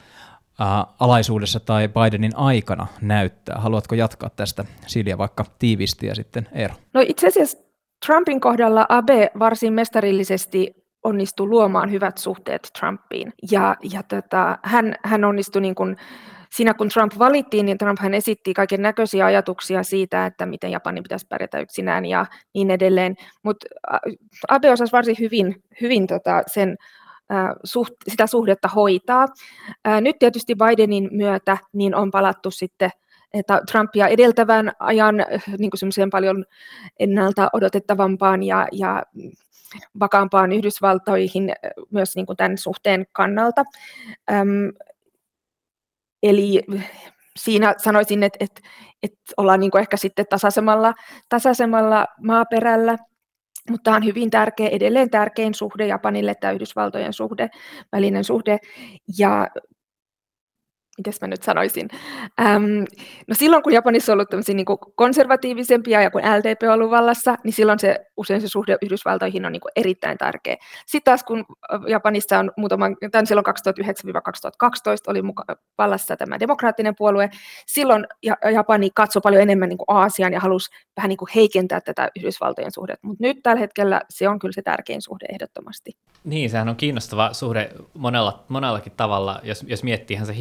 alaisuudessa tai Bidenin aikana näyttää? Haluatko jatkaa tästä Silja vaikka tiivisti ja sitten Eero? No itse asiassa Trumpin kohdalla Abe varsin mestarillisesti onnistui luomaan hyvät suhteet Trumpiin. Ja, ja tota, hän, hän onnistui niin kuin, siinä kun Trump valittiin, niin Trump hän esitti kaiken näköisiä ajatuksia siitä, että miten Japani pitäisi pärjätä yksinään ja niin edelleen. Mutta Abe osasi varsin hyvin, hyvin tota sen suht, sitä suhdetta hoitaa. Nyt tietysti Bidenin myötä niin on palattu sitten että Trumpia edeltävän ajan niin kuin paljon ennalta odotettavampaan ja, ja vakaampaan Yhdysvaltoihin myös niin kuin tämän suhteen kannalta. Öm, eli siinä sanoisin, että, että, että ollaan niin kuin ehkä sitten tasaisemmalla, tasaisemmalla maaperällä. Mutta tämä on hyvin tärkeä, edelleen tärkein suhde Japanille, tämä Yhdysvaltojen suhde, välinen suhde. Ja miten mä nyt sanoisin, ähm, no silloin kun Japanissa on ollut niin kuin konservatiivisempia ja kun LDP on ollut vallassa, niin silloin se, usein se suhde Yhdysvaltoihin on niin kuin erittäin tärkeä. Sitten taas kun Japanissa on muutaman, tämän silloin 2009-2012 oli muka, vallassa tämä demokraattinen puolue, silloin Japani katsoi paljon enemmän niin kuin Aasian ja halusi vähän niin kuin heikentää tätä Yhdysvaltojen suhdetta, mutta nyt tällä hetkellä se on kyllä se tärkein suhde ehdottomasti. Niin, sehän on kiinnostava suhde monella, monellakin tavalla, jos, jos miettii ihan se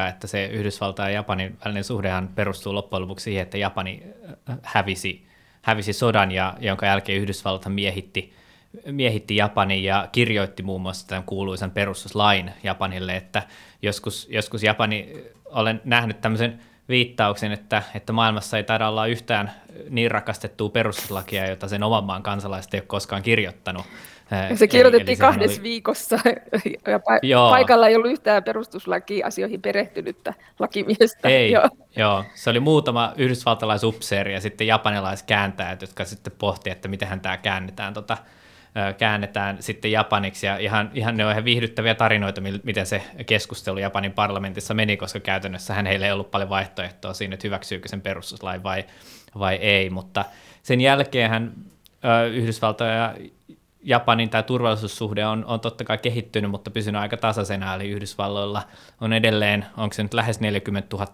historiaa, että se Yhdysvaltain ja Japanin välinen suhdehan perustuu loppujen lopuksi siihen, että Japani äh, hävisi, hävisi sodan, ja, jonka jälkeen Yhdysvallat miehitti, miehitti Japanin ja kirjoitti muun muassa tämän kuuluisan perustuslain Japanille, että joskus, joskus Japani, olen nähnyt tämmöisen viittauksen, että, että maailmassa ei taida olla yhtään niin rakastettua perustuslakia, jota sen oman maan kansalaiset ei ole koskaan kirjoittanut. Se kirjoitettiin eli, eli kahdessa oli... viikossa ja pa- paikalla ei ollut yhtään perustuslaki-asioihin perehtynyttä lakimiestä. Ei, joo. joo. Se oli muutama yhdysvaltalaisupseeri ja sitten japanilaiskääntäjät, jotka sitten pohti, että miten tämä käännetään, tota, käännetään sitten japaniksi. Ja ihan, ihan ne on ihan viihdyttäviä tarinoita, miten se keskustelu Japanin parlamentissa meni, koska käytännössä hän heillä ei ollut paljon vaihtoehtoa siinä, että hyväksyykö sen perustuslain vai, vai ei, mutta sen jälkeen hän Yhdysvaltoja ja Japanin tämä turvallisuussuhde on, on totta kai kehittynyt, mutta pysynyt aika tasaisena, eli Yhdysvalloilla on edelleen, onko se nyt lähes 40 000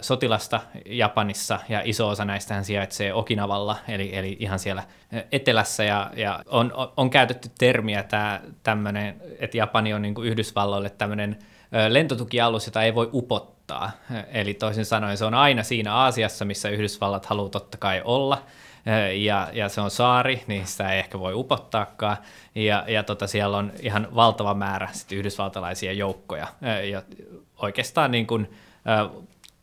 sotilasta Japanissa, ja iso osa näistä sijaitsee Okinavalla, eli, eli ihan siellä etelässä, ja, ja on, on käytetty termiä tämä tämmöinen, että Japani on niin kuin Yhdysvalloille tämmöinen lentotukialus, jota ei voi upottaa, eli toisin sanoen se on aina siinä Aasiassa, missä Yhdysvallat haluaa totta kai olla, ja, ja se on saari, niin sitä ei ehkä voi upottaakaan, ja, ja tota, siellä on ihan valtava määrä sit yhdysvaltalaisia joukkoja, ja oikeastaan niin kuin,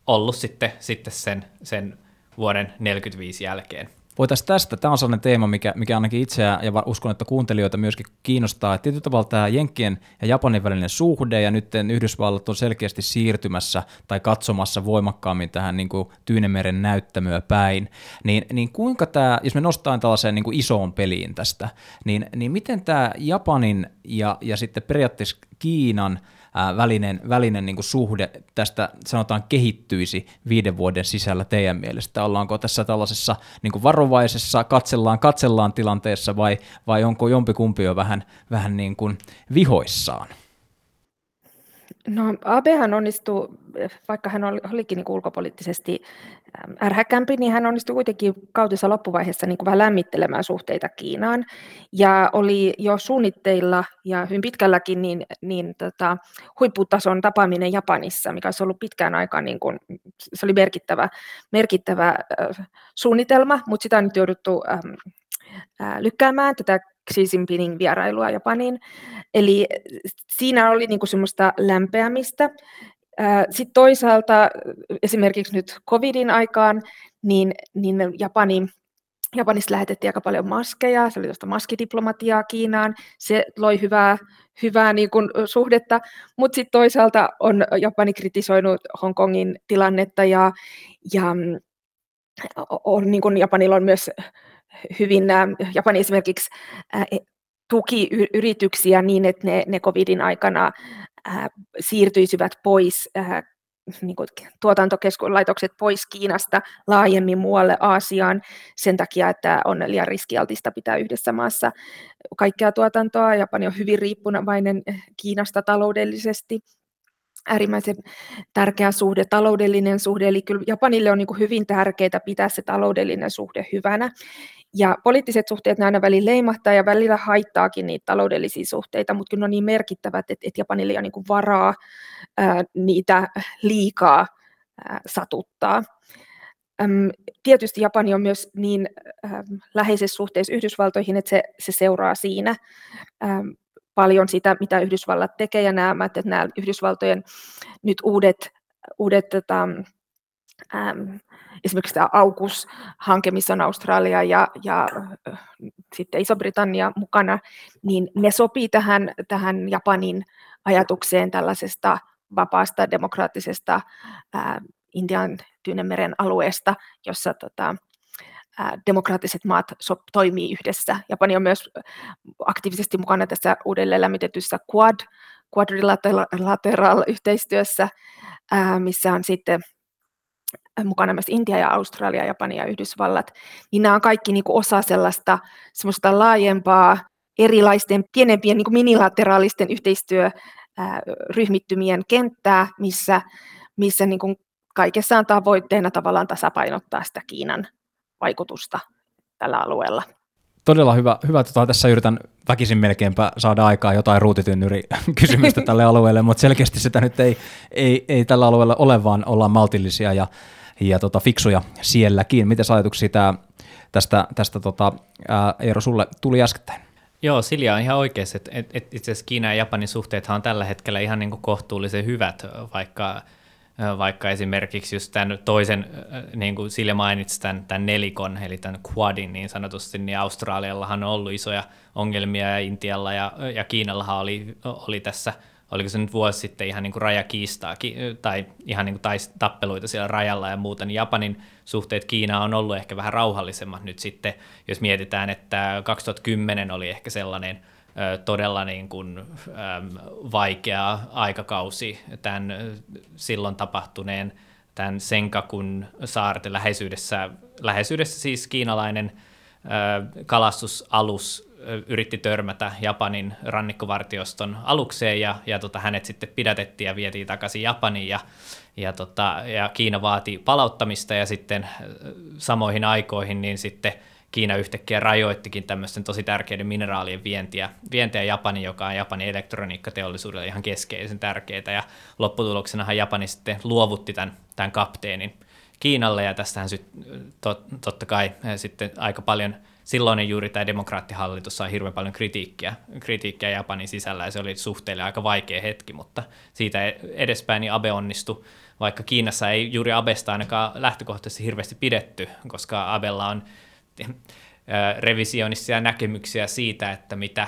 ollut sitten, sitten sen, sen vuoden 1945 jälkeen. Voitaisiin tästä, tämä on sellainen teema, mikä, mikä ainakin itseä ja uskon, että kuuntelijoita myöskin kiinnostaa, että tietyllä tavalla tämä Jenkkien ja Japanin välinen suhde ja nyt Yhdysvallat on selkeästi siirtymässä tai katsomassa voimakkaammin tähän niin kuin Tyynemeren näyttämöä päin, niin, niin kuinka tämä, jos me nostetaan tällaiseen niin kuin isoon peliin tästä, niin, niin miten tämä Japanin ja, ja sitten periaatteessa Kiinan – välinen, välinen niin kuin suhde tästä sanotaan kehittyisi viiden vuoden sisällä teidän mielestä? Ollaanko tässä tällaisessa niin kuin varovaisessa katsellaan, katsellaan tilanteessa vai, vai onko jompikumpi jo vähän, vähän niin kuin vihoissaan? No Abehan onnistui, vaikka hän olikin niin ulkopoliittisesti ärhäkämpi, niin hän onnistui kuitenkin kautensa loppuvaiheessa niin kuin vähän lämmittelemään suhteita Kiinaan. Ja oli jo suunnitteilla ja hyvin pitkälläkin niin, niin tota, huipputason tapaaminen Japanissa, mikä olisi ollut pitkään aikaan, niin kuin, se oli merkittävä, merkittävä äh, suunnitelma, mutta sitä on nyt jouduttu äh, lykkäämään tätä Xi Jinpingin vierailua Japaniin. Eli siinä oli niin kuin semmoista lämpeämistä. Sitten toisaalta esimerkiksi nyt covidin aikaan, niin, niin Japani Japanista lähetettiin aika paljon maskeja, se oli tuosta maskidiplomatiaa Kiinaan, se loi hyvää, hyvää niin kuin suhdetta, mutta sitten toisaalta on Japani kritisoinut Hongkongin tilannetta ja, ja on, niin kuin Japanilla on myös hyvin, Japani esimerkiksi tuki yrityksiä niin, että ne, ne covidin aikana siirtyisivät pois niin kuin pois Kiinasta laajemmin muualle Aasiaan sen takia, että on liian riskialtista pitää yhdessä maassa kaikkea tuotantoa. Japani on hyvin riippuvainen Kiinasta taloudellisesti äärimmäisen tärkeä suhde, taloudellinen suhde, eli kyllä Japanille on niin hyvin tärkeää pitää se taloudellinen suhde hyvänä. Ja poliittiset suhteet aina välillä leimahtaa ja välillä haittaakin niitä taloudellisia suhteita, mutta kyllä ne on niin merkittävät, että, että Japanille ei ole niin varaa ää, niitä liikaa ää, satuttaa. Äm, tietysti Japani on myös niin äm, läheisessä suhteessa Yhdysvaltoihin, että se, se seuraa siinä äm, paljon sitä, mitä Yhdysvallat tekee, ja nämä, että nämä Yhdysvaltojen nyt uudet, uudet tota, äm, esimerkiksi tämä AUKUS-hanke, missä on Australia ja, ja sitten Iso-Britannia mukana, niin ne sopii tähän, tähän Japanin ajatukseen tällaisesta vapaasta demokraattisesta ää, Intian Tyynemeren alueesta, jossa tota, ää, demokraattiset maat so, toimii yhdessä. Japani on myös aktiivisesti mukana tässä uudelleen lämmitetyssä Quad, quadrilateral-yhteistyössä, ää, missä on sitten mukana myös Intia ja Australia, Japani ja Yhdysvallat, niin nämä on kaikki niin kuin osa sellaista semmoista laajempaa erilaisten pienempien niin kuin minilateraalisten yhteistyöryhmittymien kenttää, missä, missä niin kuin kaikessa on tavoitteena tavallaan tasapainottaa sitä Kiinan vaikutusta tällä alueella. Todella hyvä. hyvä tota, tässä yritän väkisin melkeinpä saada aikaa jotain ruutitynnyri kysymystä tälle alueelle, mutta selkeästi sitä nyt ei, ei, ei tällä alueella ole, vaan ollaan maltillisia ja ja tota, fiksuja sielläkin. Miten ajatuksia tää, tästä, tästä tota, ää, Eero sulle tuli äskettäin? Joo, Silja on ihan oikeassa, että et, et itse asiassa Kiinan ja Japanin suhteethan on tällä hetkellä ihan niin kohtuullisen hyvät, vaikka, vaikka esimerkiksi just tämän toisen, niin kuin Silja mainitsi, tämän, tämän nelikon, eli tämän Quadin niin sanotusti, niin Australiallahan on ollut isoja ongelmia ja Intialla ja, ja Kiinallahan oli, oli tässä – oliko se nyt vuosi sitten ihan niin kuin rajakiistaa tai ihan niin kuin tappeluita siellä rajalla ja muuta, niin Japanin suhteet Kiinaan on ollut ehkä vähän rauhallisemmat nyt sitten, jos mietitään, että 2010 oli ehkä sellainen todella niin kuin, vaikea aikakausi tämän silloin tapahtuneen tämän Senkakun saarten läheisyydessä, läheisyydessä siis kiinalainen kalastusalus yritti törmätä Japanin rannikkovartioston alukseen ja, ja tota, hänet sitten pidätettiin ja vietiin takaisin Japaniin ja, ja, tota, ja Kiina vaati palauttamista ja sitten samoihin aikoihin niin sitten Kiina yhtäkkiä rajoittikin tämmöisten tosi tärkeiden mineraalien vientiä, vientiä Japani, joka on Japanin elektroniikkateollisuudelle ihan keskeisen tärkeää ja lopputuloksenahan Japani sitten luovutti tämän, tämän kapteenin Kiinalle ja tästähän sit, tot, totta kai sitten aika paljon – silloinen juuri tämä demokraattihallitus sai hirveän paljon kritiikkiä, kritiikkiä Japanin sisällä ja se oli suhteelle aika vaikea hetki, mutta siitä edespäin niin Abe onnistui, vaikka Kiinassa ei juuri Abesta ainakaan lähtökohtaisesti hirveästi pidetty, koska Abella on revisionistisia näkemyksiä siitä, että mitä,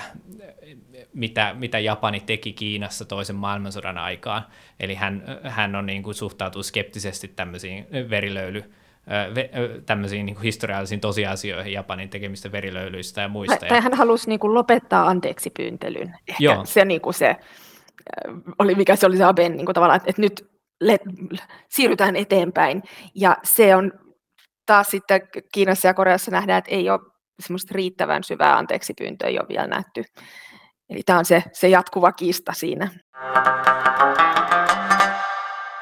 mitä, mitä Japani teki Kiinassa toisen maailmansodan aikaan. Eli hän, hän on niin kuin, suhtautuu skeptisesti tämmöisiin verilöyly tämmöisiin niin historiallisiin tosiasioihin Japanin tekemistä verilöylyistä ja muista. Tai hän halusi niin kuin lopettaa anteeksi pyyntelyn. Ehkä Joo. se, niin kuin se oli, mikä se oli se Aben niin kuin tavallaan, että, että nyt le, siirrytään eteenpäin. Ja se on taas sitten Kiinassa ja Koreassa nähdään, että ei ole semmoista riittävän syvää anteeksi pyyntöä ei ole vielä nähty. Eli tämä on se, se jatkuva kiista siinä.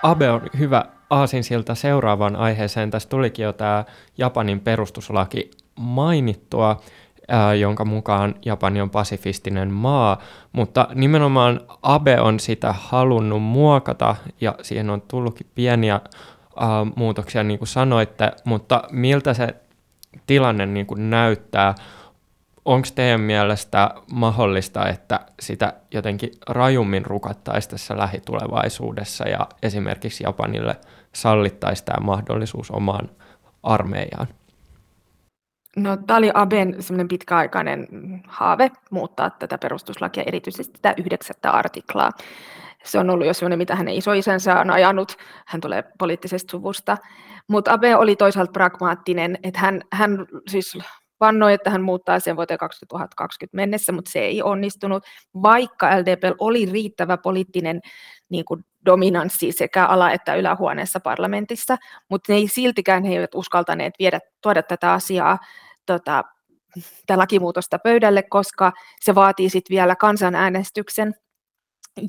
Abe on hyvä aasinsilta seuraavaan aiheeseen. Tässä tulikin jo tämä Japanin perustuslaki mainittua, ää, jonka mukaan Japani on pasifistinen maa, mutta nimenomaan Abe on sitä halunnut muokata ja siihen on tullutkin pieniä ää, muutoksia, niin kuin sanoitte, mutta miltä se tilanne niin kuin näyttää? onko teidän mielestä mahdollista, että sitä jotenkin rajummin rukattaisiin tässä lähitulevaisuudessa ja esimerkiksi Japanille sallittaisiin tämä mahdollisuus omaan armeijaan? No, tämä oli Aben pitkäaikainen haave muuttaa tätä perustuslakia, erityisesti tätä yhdeksättä artiklaa. Se on ollut jo semmoinen, mitä hänen isoisänsä on ajanut. Hän tulee poliittisesta suvusta. Mutta Abe oli toisaalta pragmaattinen, että hän, hän siis vannoi, että hän muuttaa sen vuoteen 2020 mennessä, mutta se ei onnistunut, vaikka LDP oli riittävä poliittinen niin kuin dominanssi sekä ala- että ylähuoneessa parlamentissa, mutta ne ei siltikään he eivät uskaltaneet viedä, tuoda tätä asiaa tota, tätä lakimuutosta pöydälle, koska se vaatii sitten vielä kansanäänestyksen.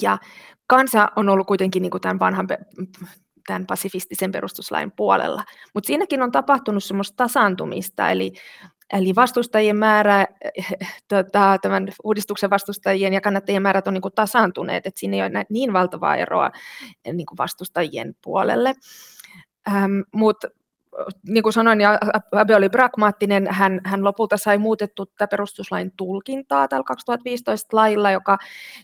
Ja kansa on ollut kuitenkin niin kuin tämän vanhan tämän pasifistisen perustuslain puolella. Mutta siinäkin on tapahtunut semmoista tasaantumista, eli Eli vastustajien määrä, tota, tämän uudistuksen vastustajien ja kannattajien määrät on niin kuin tasaantuneet, että siinä ei ole niin valtavaa eroa niin kuin vastustajien puolelle. Ähm, Mutta niin kuin sanoin, ja Abe oli pragmaattinen, hän, hän lopulta sai muutettu tätä perustuslain tulkintaa tällä 2015 lailla, joka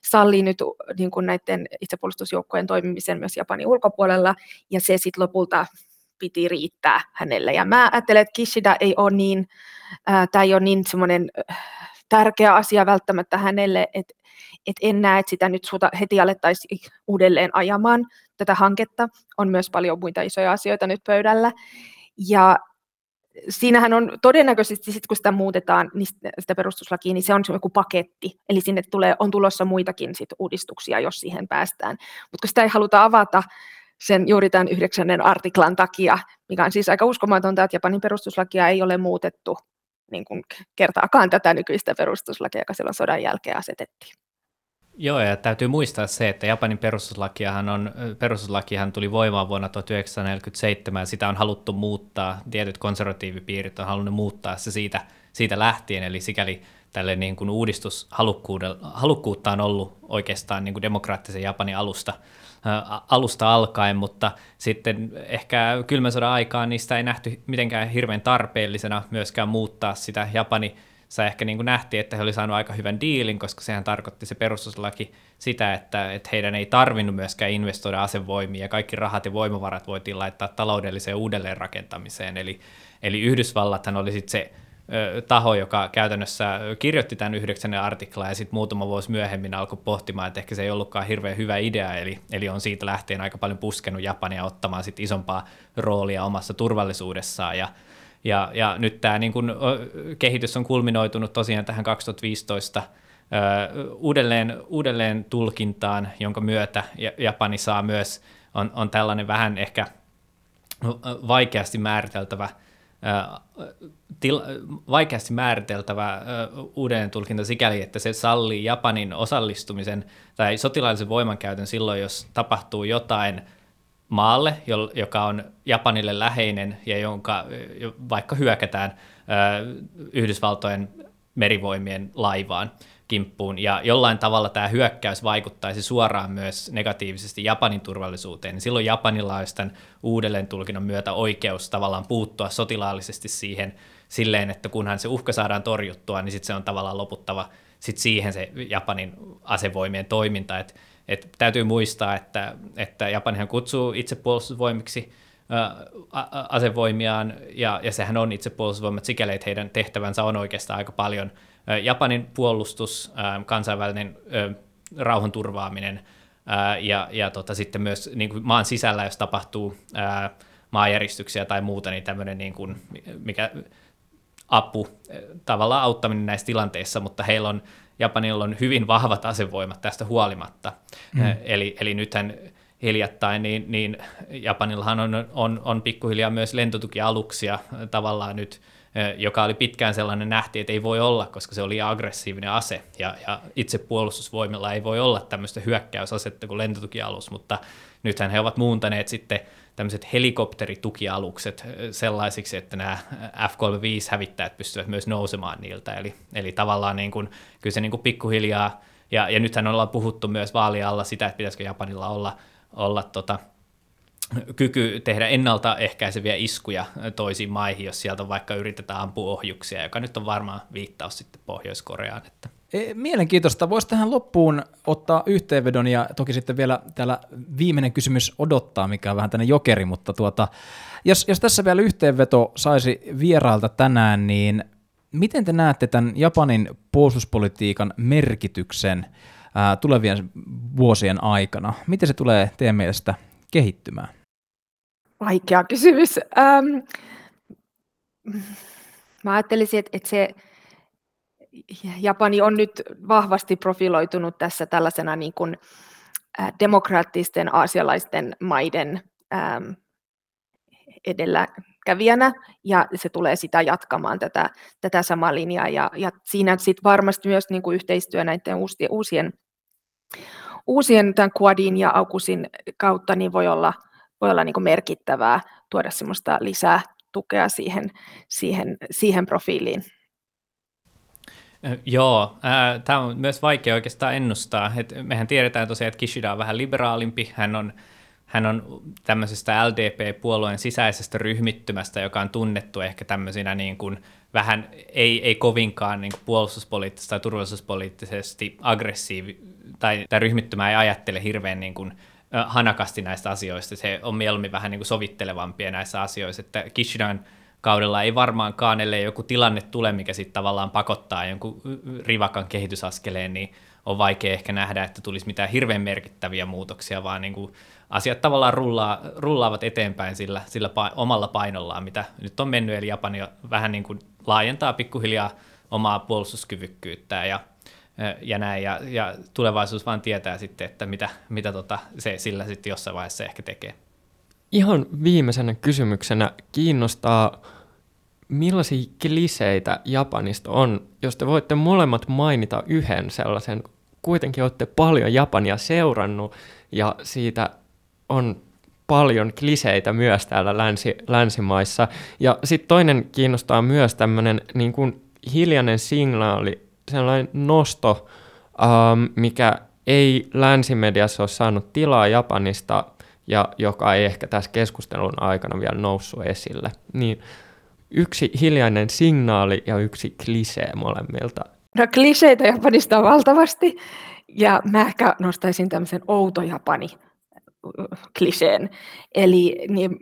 sallii nyt niin kuin näiden itsepuolustusjoukkojen toimimisen myös Japanin ulkopuolella, ja se sitten lopulta piti riittää hänelle. Ja mä ajattelen, että Kishida ei ole niin, tämä ei ole niin semmoinen tärkeä asia välttämättä hänelle, että et en näe, että sitä nyt heti alettaisiin uudelleen ajamaan tätä hanketta. On myös paljon muita isoja asioita nyt pöydällä. Ja siinähän on todennäköisesti, sit kun sitä muutetaan, niin sitä perustuslakia, niin se on joku paketti. Eli sinne tulee, on tulossa muitakin sit uudistuksia, jos siihen päästään. Mutta kun sitä ei haluta avata sen juuri tämän yhdeksännen artiklan takia, mikä on siis aika uskomatonta, että Japanin perustuslakia ei ole muutettu niin kuin kertaakaan tätä nykyistä perustuslakia, joka silloin sodan jälkeen asetettiin. Joo, ja täytyy muistaa se, että Japanin perustuslakihan, on, perustuslakihan tuli voimaan vuonna 1947, ja sitä on haluttu muuttaa, tietyt konservatiivipiirit on halunnut muuttaa se siitä, siitä lähtien, eli sikäli tälle niin kuin uudistushalukkuutta on ollut oikeastaan niin kuin demokraattisen Japanin alusta, alusta alkaen, mutta sitten ehkä kylmän sodan aikaan niistä ei nähty mitenkään hirveän tarpeellisena myöskään muuttaa sitä Japani sä ehkä niin nähtiin, että he oli saanut aika hyvän diilin, koska sehän tarkoitti se perustuslaki sitä, että, että heidän ei tarvinnut myöskään investoida asevoimiin ja kaikki rahat ja voimavarat voitiin laittaa taloudelliseen uudelleenrakentamiseen. Eli, eli Yhdysvallathan oli sitten se taho, joka käytännössä kirjoitti tämän yhdeksännen artiklan ja sitten muutama vuosi myöhemmin alkoi pohtimaan, että ehkä se ei ollutkaan hirveän hyvä idea, eli, eli on siitä lähtien aika paljon puskenut Japania ottamaan sit isompaa roolia omassa turvallisuudessaan. Ja ja, ja nyt tämä niin kehitys on kulminoitunut tosiaan tähän 2015 uudelleen, uudelleen tulkintaan, jonka myötä Japani saa myös, on, on tällainen vähän ehkä vaikeasti määriteltävä til, vaikeasti määriteltävä uudelleen tulkinta sikäli, että se sallii Japanin osallistumisen tai sotilaallisen voimankäytön silloin, jos tapahtuu jotain maalle, joka on Japanille läheinen ja jonka vaikka hyökätään Yhdysvaltojen merivoimien laivaan kimppuun, ja jollain tavalla tämä hyökkäys vaikuttaisi suoraan myös negatiivisesti Japanin turvallisuuteen, niin silloin Japanilla uudelleen tulkinnan myötä oikeus tavallaan puuttua sotilaallisesti siihen silleen, että kunhan se uhka saadaan torjuttua, niin sitten se on tavallaan loputtava sit siihen se Japanin asevoimien toiminta, että et täytyy muistaa, että, että Japanihan kutsuu itsepuolustusvoimiksi asevoimiaan, ja, ja sehän on itsepuolustusvoimat sikäli, että heidän tehtävänsä on oikeastaan aika paljon Japanin puolustus, kansainvälinen rauhan turvaaminen, ja, ja tota, sitten myös niin kuin maan sisällä, jos tapahtuu maanjäristyksiä tai muuta, niin tämmöinen niin kuin, mikä apu, tavallaan auttaminen näissä tilanteissa, mutta heillä on Japanilla on hyvin vahvat asevoimat tästä huolimatta. Mm. Eli, eli nythän hiljattain, niin, niin Japanillahan on, on, on pikkuhiljaa myös lentotukialuksia tavallaan nyt, joka oli pitkään sellainen nähti, että ei voi olla, koska se oli aggressiivinen ase, ja, ja itse puolustusvoimilla ei voi olla tämmöistä hyökkäysasetta kuin lentotukialus, mutta nythän he ovat muuntaneet sitten tämmöiset helikopteritukialukset sellaisiksi, että nämä F-35-hävittäjät pystyvät myös nousemaan niiltä. Eli, eli tavallaan niin kuin, kyllä se niin kuin pikkuhiljaa, ja, ja nythän ollaan puhuttu myös vaalialla sitä, että pitäisikö Japanilla olla, olla tota, kyky tehdä ennaltaehkäiseviä iskuja toisiin maihin, jos sieltä vaikka yritetään ampua ohjuksia, joka nyt on varmaan viittaus sitten Pohjois-Koreaan. Että. E, mielenkiintoista. Voisi tähän loppuun ottaa yhteenvedon ja toki sitten vielä täällä viimeinen kysymys odottaa, mikä on vähän tänne jokeri, mutta tuota, jos, jos tässä vielä yhteenveto saisi vierailta tänään, niin miten te näette tämän Japanin puolustuspolitiikan merkityksen ää, tulevien vuosien aikana? Miten se tulee teidän mielestä kehittymään? Vaikea kysymys. Ähm, mä ajattelisin, että, että se Japani on nyt vahvasti profiloitunut tässä tällaisena niin kuin, äh, demokraattisten aasialaisten maiden ähm, edelläkävijänä, ja se tulee sitä jatkamaan tätä, tätä samaa linjaa, ja, ja siinä sitten varmasti myös niin kuin yhteistyö näiden uusien, uusien, uusien tämän Quadin ja Aukusin kautta niin voi olla, voi olla niin kuin merkittävää tuoda semmoista lisää tukea siihen, siihen, siihen profiiliin. Joo, tämä on myös vaikea oikeastaan ennustaa. Et mehän tiedetään tosiaan, että Kishida on vähän liberaalimpi. Hän on, hän on tämmöisestä LDP-puolueen sisäisestä ryhmittymästä, joka on tunnettu ehkä tämmöisenä niin kuin vähän, ei, ei kovinkaan niin kuin puolustuspoliittisesti tai turvallisuuspoliittisesti aggressiivi, tai tämä ryhmittymä ei ajattele hirveän niin kuin, hanakasti näistä asioista. Se on mieluummin vähän niin kuin sovittelevampia näissä asioissa, että Kishidan kaudella ei varmaankaan, ellei joku tilanne tule, mikä sitten tavallaan pakottaa jonkun rivakan kehitysaskeleen, niin on vaikea ehkä nähdä, että tulisi mitään hirveän merkittäviä muutoksia, vaan niin kuin asiat tavallaan rullaa, rullaavat eteenpäin sillä, sillä pa- omalla painollaan, mitä nyt on mennyt, eli Japani vähän niin kuin laajentaa pikkuhiljaa omaa puolustuskyvykkyyttä ja, ja näin, ja, ja tulevaisuus vaan tietää sitten, että mitä, mitä tota, se sillä sitten jossain vaiheessa ehkä tekee. Ihan viimeisenä kysymyksenä kiinnostaa, millaisia kliseitä Japanista on, jos te voitte molemmat mainita yhden sellaisen, kuitenkin olette paljon Japania seurannut ja siitä on paljon kliseitä myös täällä länsi, länsimaissa. Ja sitten toinen kiinnostaa myös tämmöinen niin hiljainen signaali, sellainen nosto, ähm, mikä ei länsimediassa ole saanut tilaa Japanista ja joka ei ehkä tässä keskustelun aikana vielä noussut esille. Niin yksi hiljainen signaali ja yksi klisee molemmilta. No kliseitä Japanista on valtavasti, ja mä ehkä nostaisin tämmöisen outo Japani kliseen. Eli niin,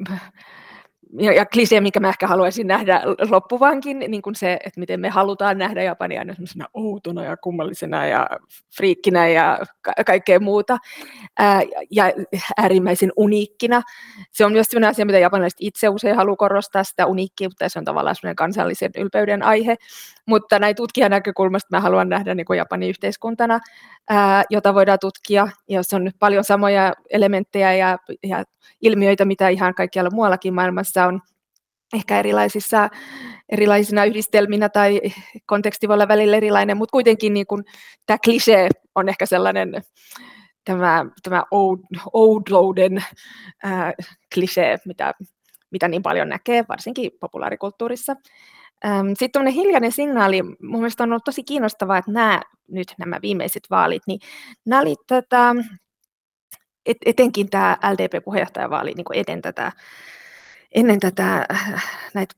ja, klisee, minkä mä ehkä haluaisin nähdä loppuvankin, niin kuin se, että miten me halutaan nähdä Japania semmoisena outona ja kummallisena ja friikkinä ja ka- kaikkea muuta, ää, ja äärimmäisen uniikkina. Se on myös sellainen asia, mitä japanilaiset itse usein haluaa korostaa, sitä uniikkiutta, se on tavallaan sellainen kansallisen ylpeyden aihe, mutta näin tutkijan näkökulmasta mä haluan nähdä niin kuin Japanin yhteiskuntana, ää, jota voidaan tutkia, jos on nyt paljon samoja elementtejä ja, ja ilmiöitä, mitä ihan kaikkialla muuallakin maailmassa on, ehkä erilaisissa, erilaisina yhdistelminä tai konteksti voi olla välillä erilainen, mutta kuitenkin niin kuin, tämä klisee on ehkä sellainen tämä, tämä oudouden klisee, mitä, mitä niin paljon näkee, varsinkin populaarikulttuurissa. Sitten tuommoinen hiljainen signaali, mun mielestä on ollut tosi kiinnostavaa, että nämä nyt nämä viimeiset vaalit, niin nämä oli tätä, et, etenkin tämä LDP-puheenjohtajavaali niin ennen tätä, ennen tätä näitä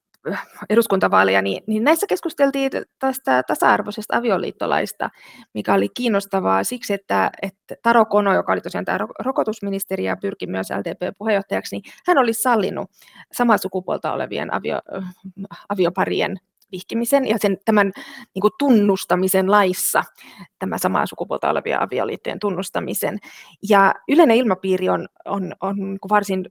eduskuntavaaleja, niin, niin näissä keskusteltiin tästä tasa-arvoisesta avioliittolaista, mikä oli kiinnostavaa siksi, että, että Taro Kono, joka oli tosiaan tämä rokotusministeri ja pyrki myös LDP-puheenjohtajaksi, niin hän olisi sallinut samaa sukupuolta olevien avio, avioparien vihkimisen ja sen, tämän niin kuin tunnustamisen laissa, tämä samaa sukupuolta olevia avioliittojen tunnustamisen. Ja yleinen ilmapiiri on, on, on niin varsin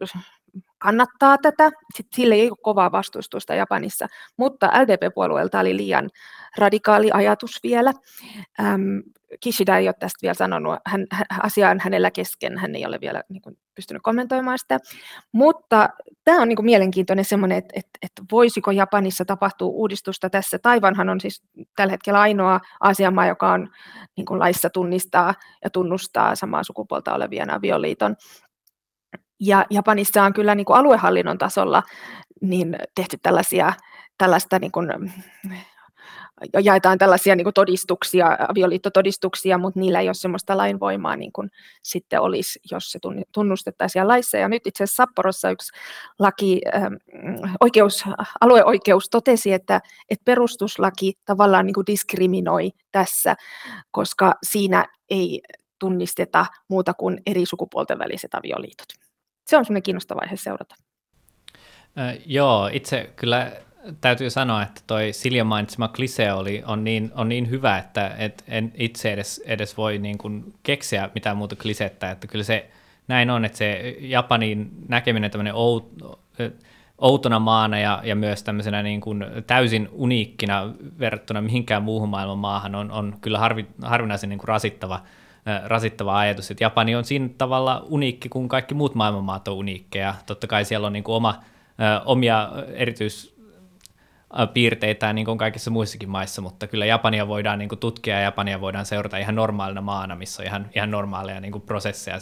kannattaa tätä. Sitten sille ei ole kovaa vastustusta Japanissa, mutta LDP-puolueelta oli liian radikaali ajatus vielä. Ähm, Kishida ei ole tästä vielä sanonut, hän, asia on hänellä kesken, hän ei ole vielä niin kuin, pystynyt kommentoimaan sitä. Mutta tämä on niin kuin, mielenkiintoinen semmoinen, että, että, että voisiko Japanissa tapahtua uudistusta tässä. Taivanhan on siis tällä hetkellä ainoa Aasian joka on niin kuin, laissa tunnistaa ja tunnustaa samaa sukupuolta olevien avioliiton. Ja Japanissa on kyllä niin kuin aluehallinnon tasolla niin tehty tällaisia, tällaista niin kuin, jaetaan tällaisia niin kuin todistuksia, avioliittotodistuksia, mutta niillä ei ole sellaista lainvoimaa niin kuin sitten olisi, jos se tunnustettaisiin laissa. Ja nyt itse asiassa Sapporossa yksi laki, ähm, oikeus, alueoikeus totesi, että, että perustuslaki tavallaan niin kuin diskriminoi tässä, koska siinä ei tunnisteta muuta kuin eri sukupuolten väliset avioliitot. Se on sellainen kiinnostava aihe seurata. Äh, joo, itse kyllä täytyy sanoa, että toi Silja mainitsema klise oli, on, niin, on niin hyvä, että et en itse edes, edes voi niin kuin keksiä mitään muuta klisettä, että kyllä se näin on, että se Japanin näkeminen tämmöinen out, outona maana ja, ja myös tämmöisenä niin kuin täysin uniikkina verrattuna mihinkään muuhun maailman maahan on, on kyllä harvi, harvinaisen niin kuin rasittava, rasittava ajatus, että Japani on siinä tavalla uniikki, kun kaikki muut maailmanmaat on uniikkeja. Totta kai siellä on niin kuin oma, omia erityis piirteitä niin kuin kaikissa muissakin maissa, mutta kyllä Japania voidaan niin kuin tutkia ja Japania voidaan seurata ihan normaalina maana, missä on ihan, ihan normaaleja niin kuin prosesseja,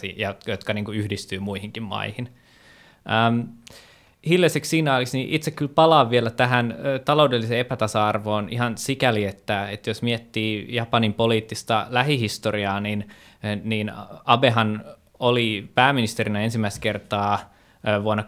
jotka niin kuin yhdistyy muihinkin maihin. Ähm, hiljaiseksi signaaliksi, niin itse kyllä palaan vielä tähän taloudelliseen epätasa-arvoon ihan sikäli, että, että jos miettii Japanin poliittista lähihistoriaa, niin, niin Abehan oli pääministerinä ensimmäistä kertaa vuonna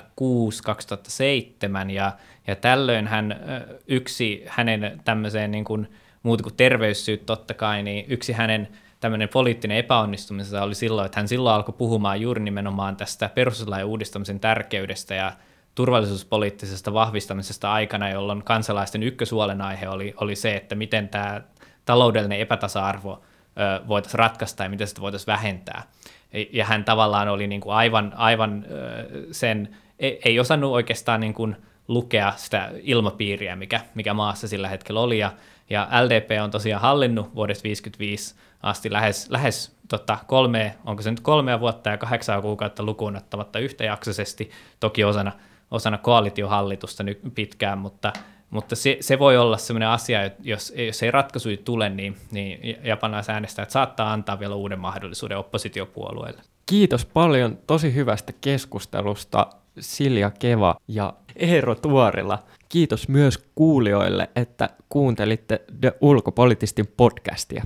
2006-2007, ja, ja tällöin hän, yksi hänen tämmöiseen niin kuin, muuta kuin terveyssyyt totta kai, niin yksi hänen tämmöinen poliittinen epäonnistumisensa oli silloin, että hän silloin alkoi puhumaan juuri nimenomaan tästä perustuslain uudistamisen tärkeydestä ja turvallisuuspoliittisesta vahvistamisesta aikana, jolloin kansalaisten ykkösuolenaihe oli, oli se, että miten tämä taloudellinen epätasa-arvo voitaisiin ratkaista ja miten sitä voitaisiin vähentää. Ja hän tavallaan oli niin kuin aivan, aivan sen, ei, ei osannut oikeastaan niin kuin lukea sitä ilmapiiriä, mikä, mikä maassa sillä hetkellä oli, ja, ja LDP on tosiaan hallinnut vuodesta 1955 asti lähes, lähes tota, kolme, onko se nyt kolmea vuotta ja kahdeksaa kuukautta lukuun ottamatta yhtäjaksoisesti, toki osana, osana koalitiohallitusta nyt pitkään, mutta, mutta se, se voi olla sellainen asia, jos, jos ei ratkaisuja tule, niin, niin japanaisäänestäjät saattaa antaa vielä uuden mahdollisuuden oppositiopuolueelle. Kiitos paljon tosi hyvästä keskustelusta Silja Keva ja Eero Tuorila. Kiitos myös kuulijoille, että kuuntelitte The Ulkopolitistin podcastia.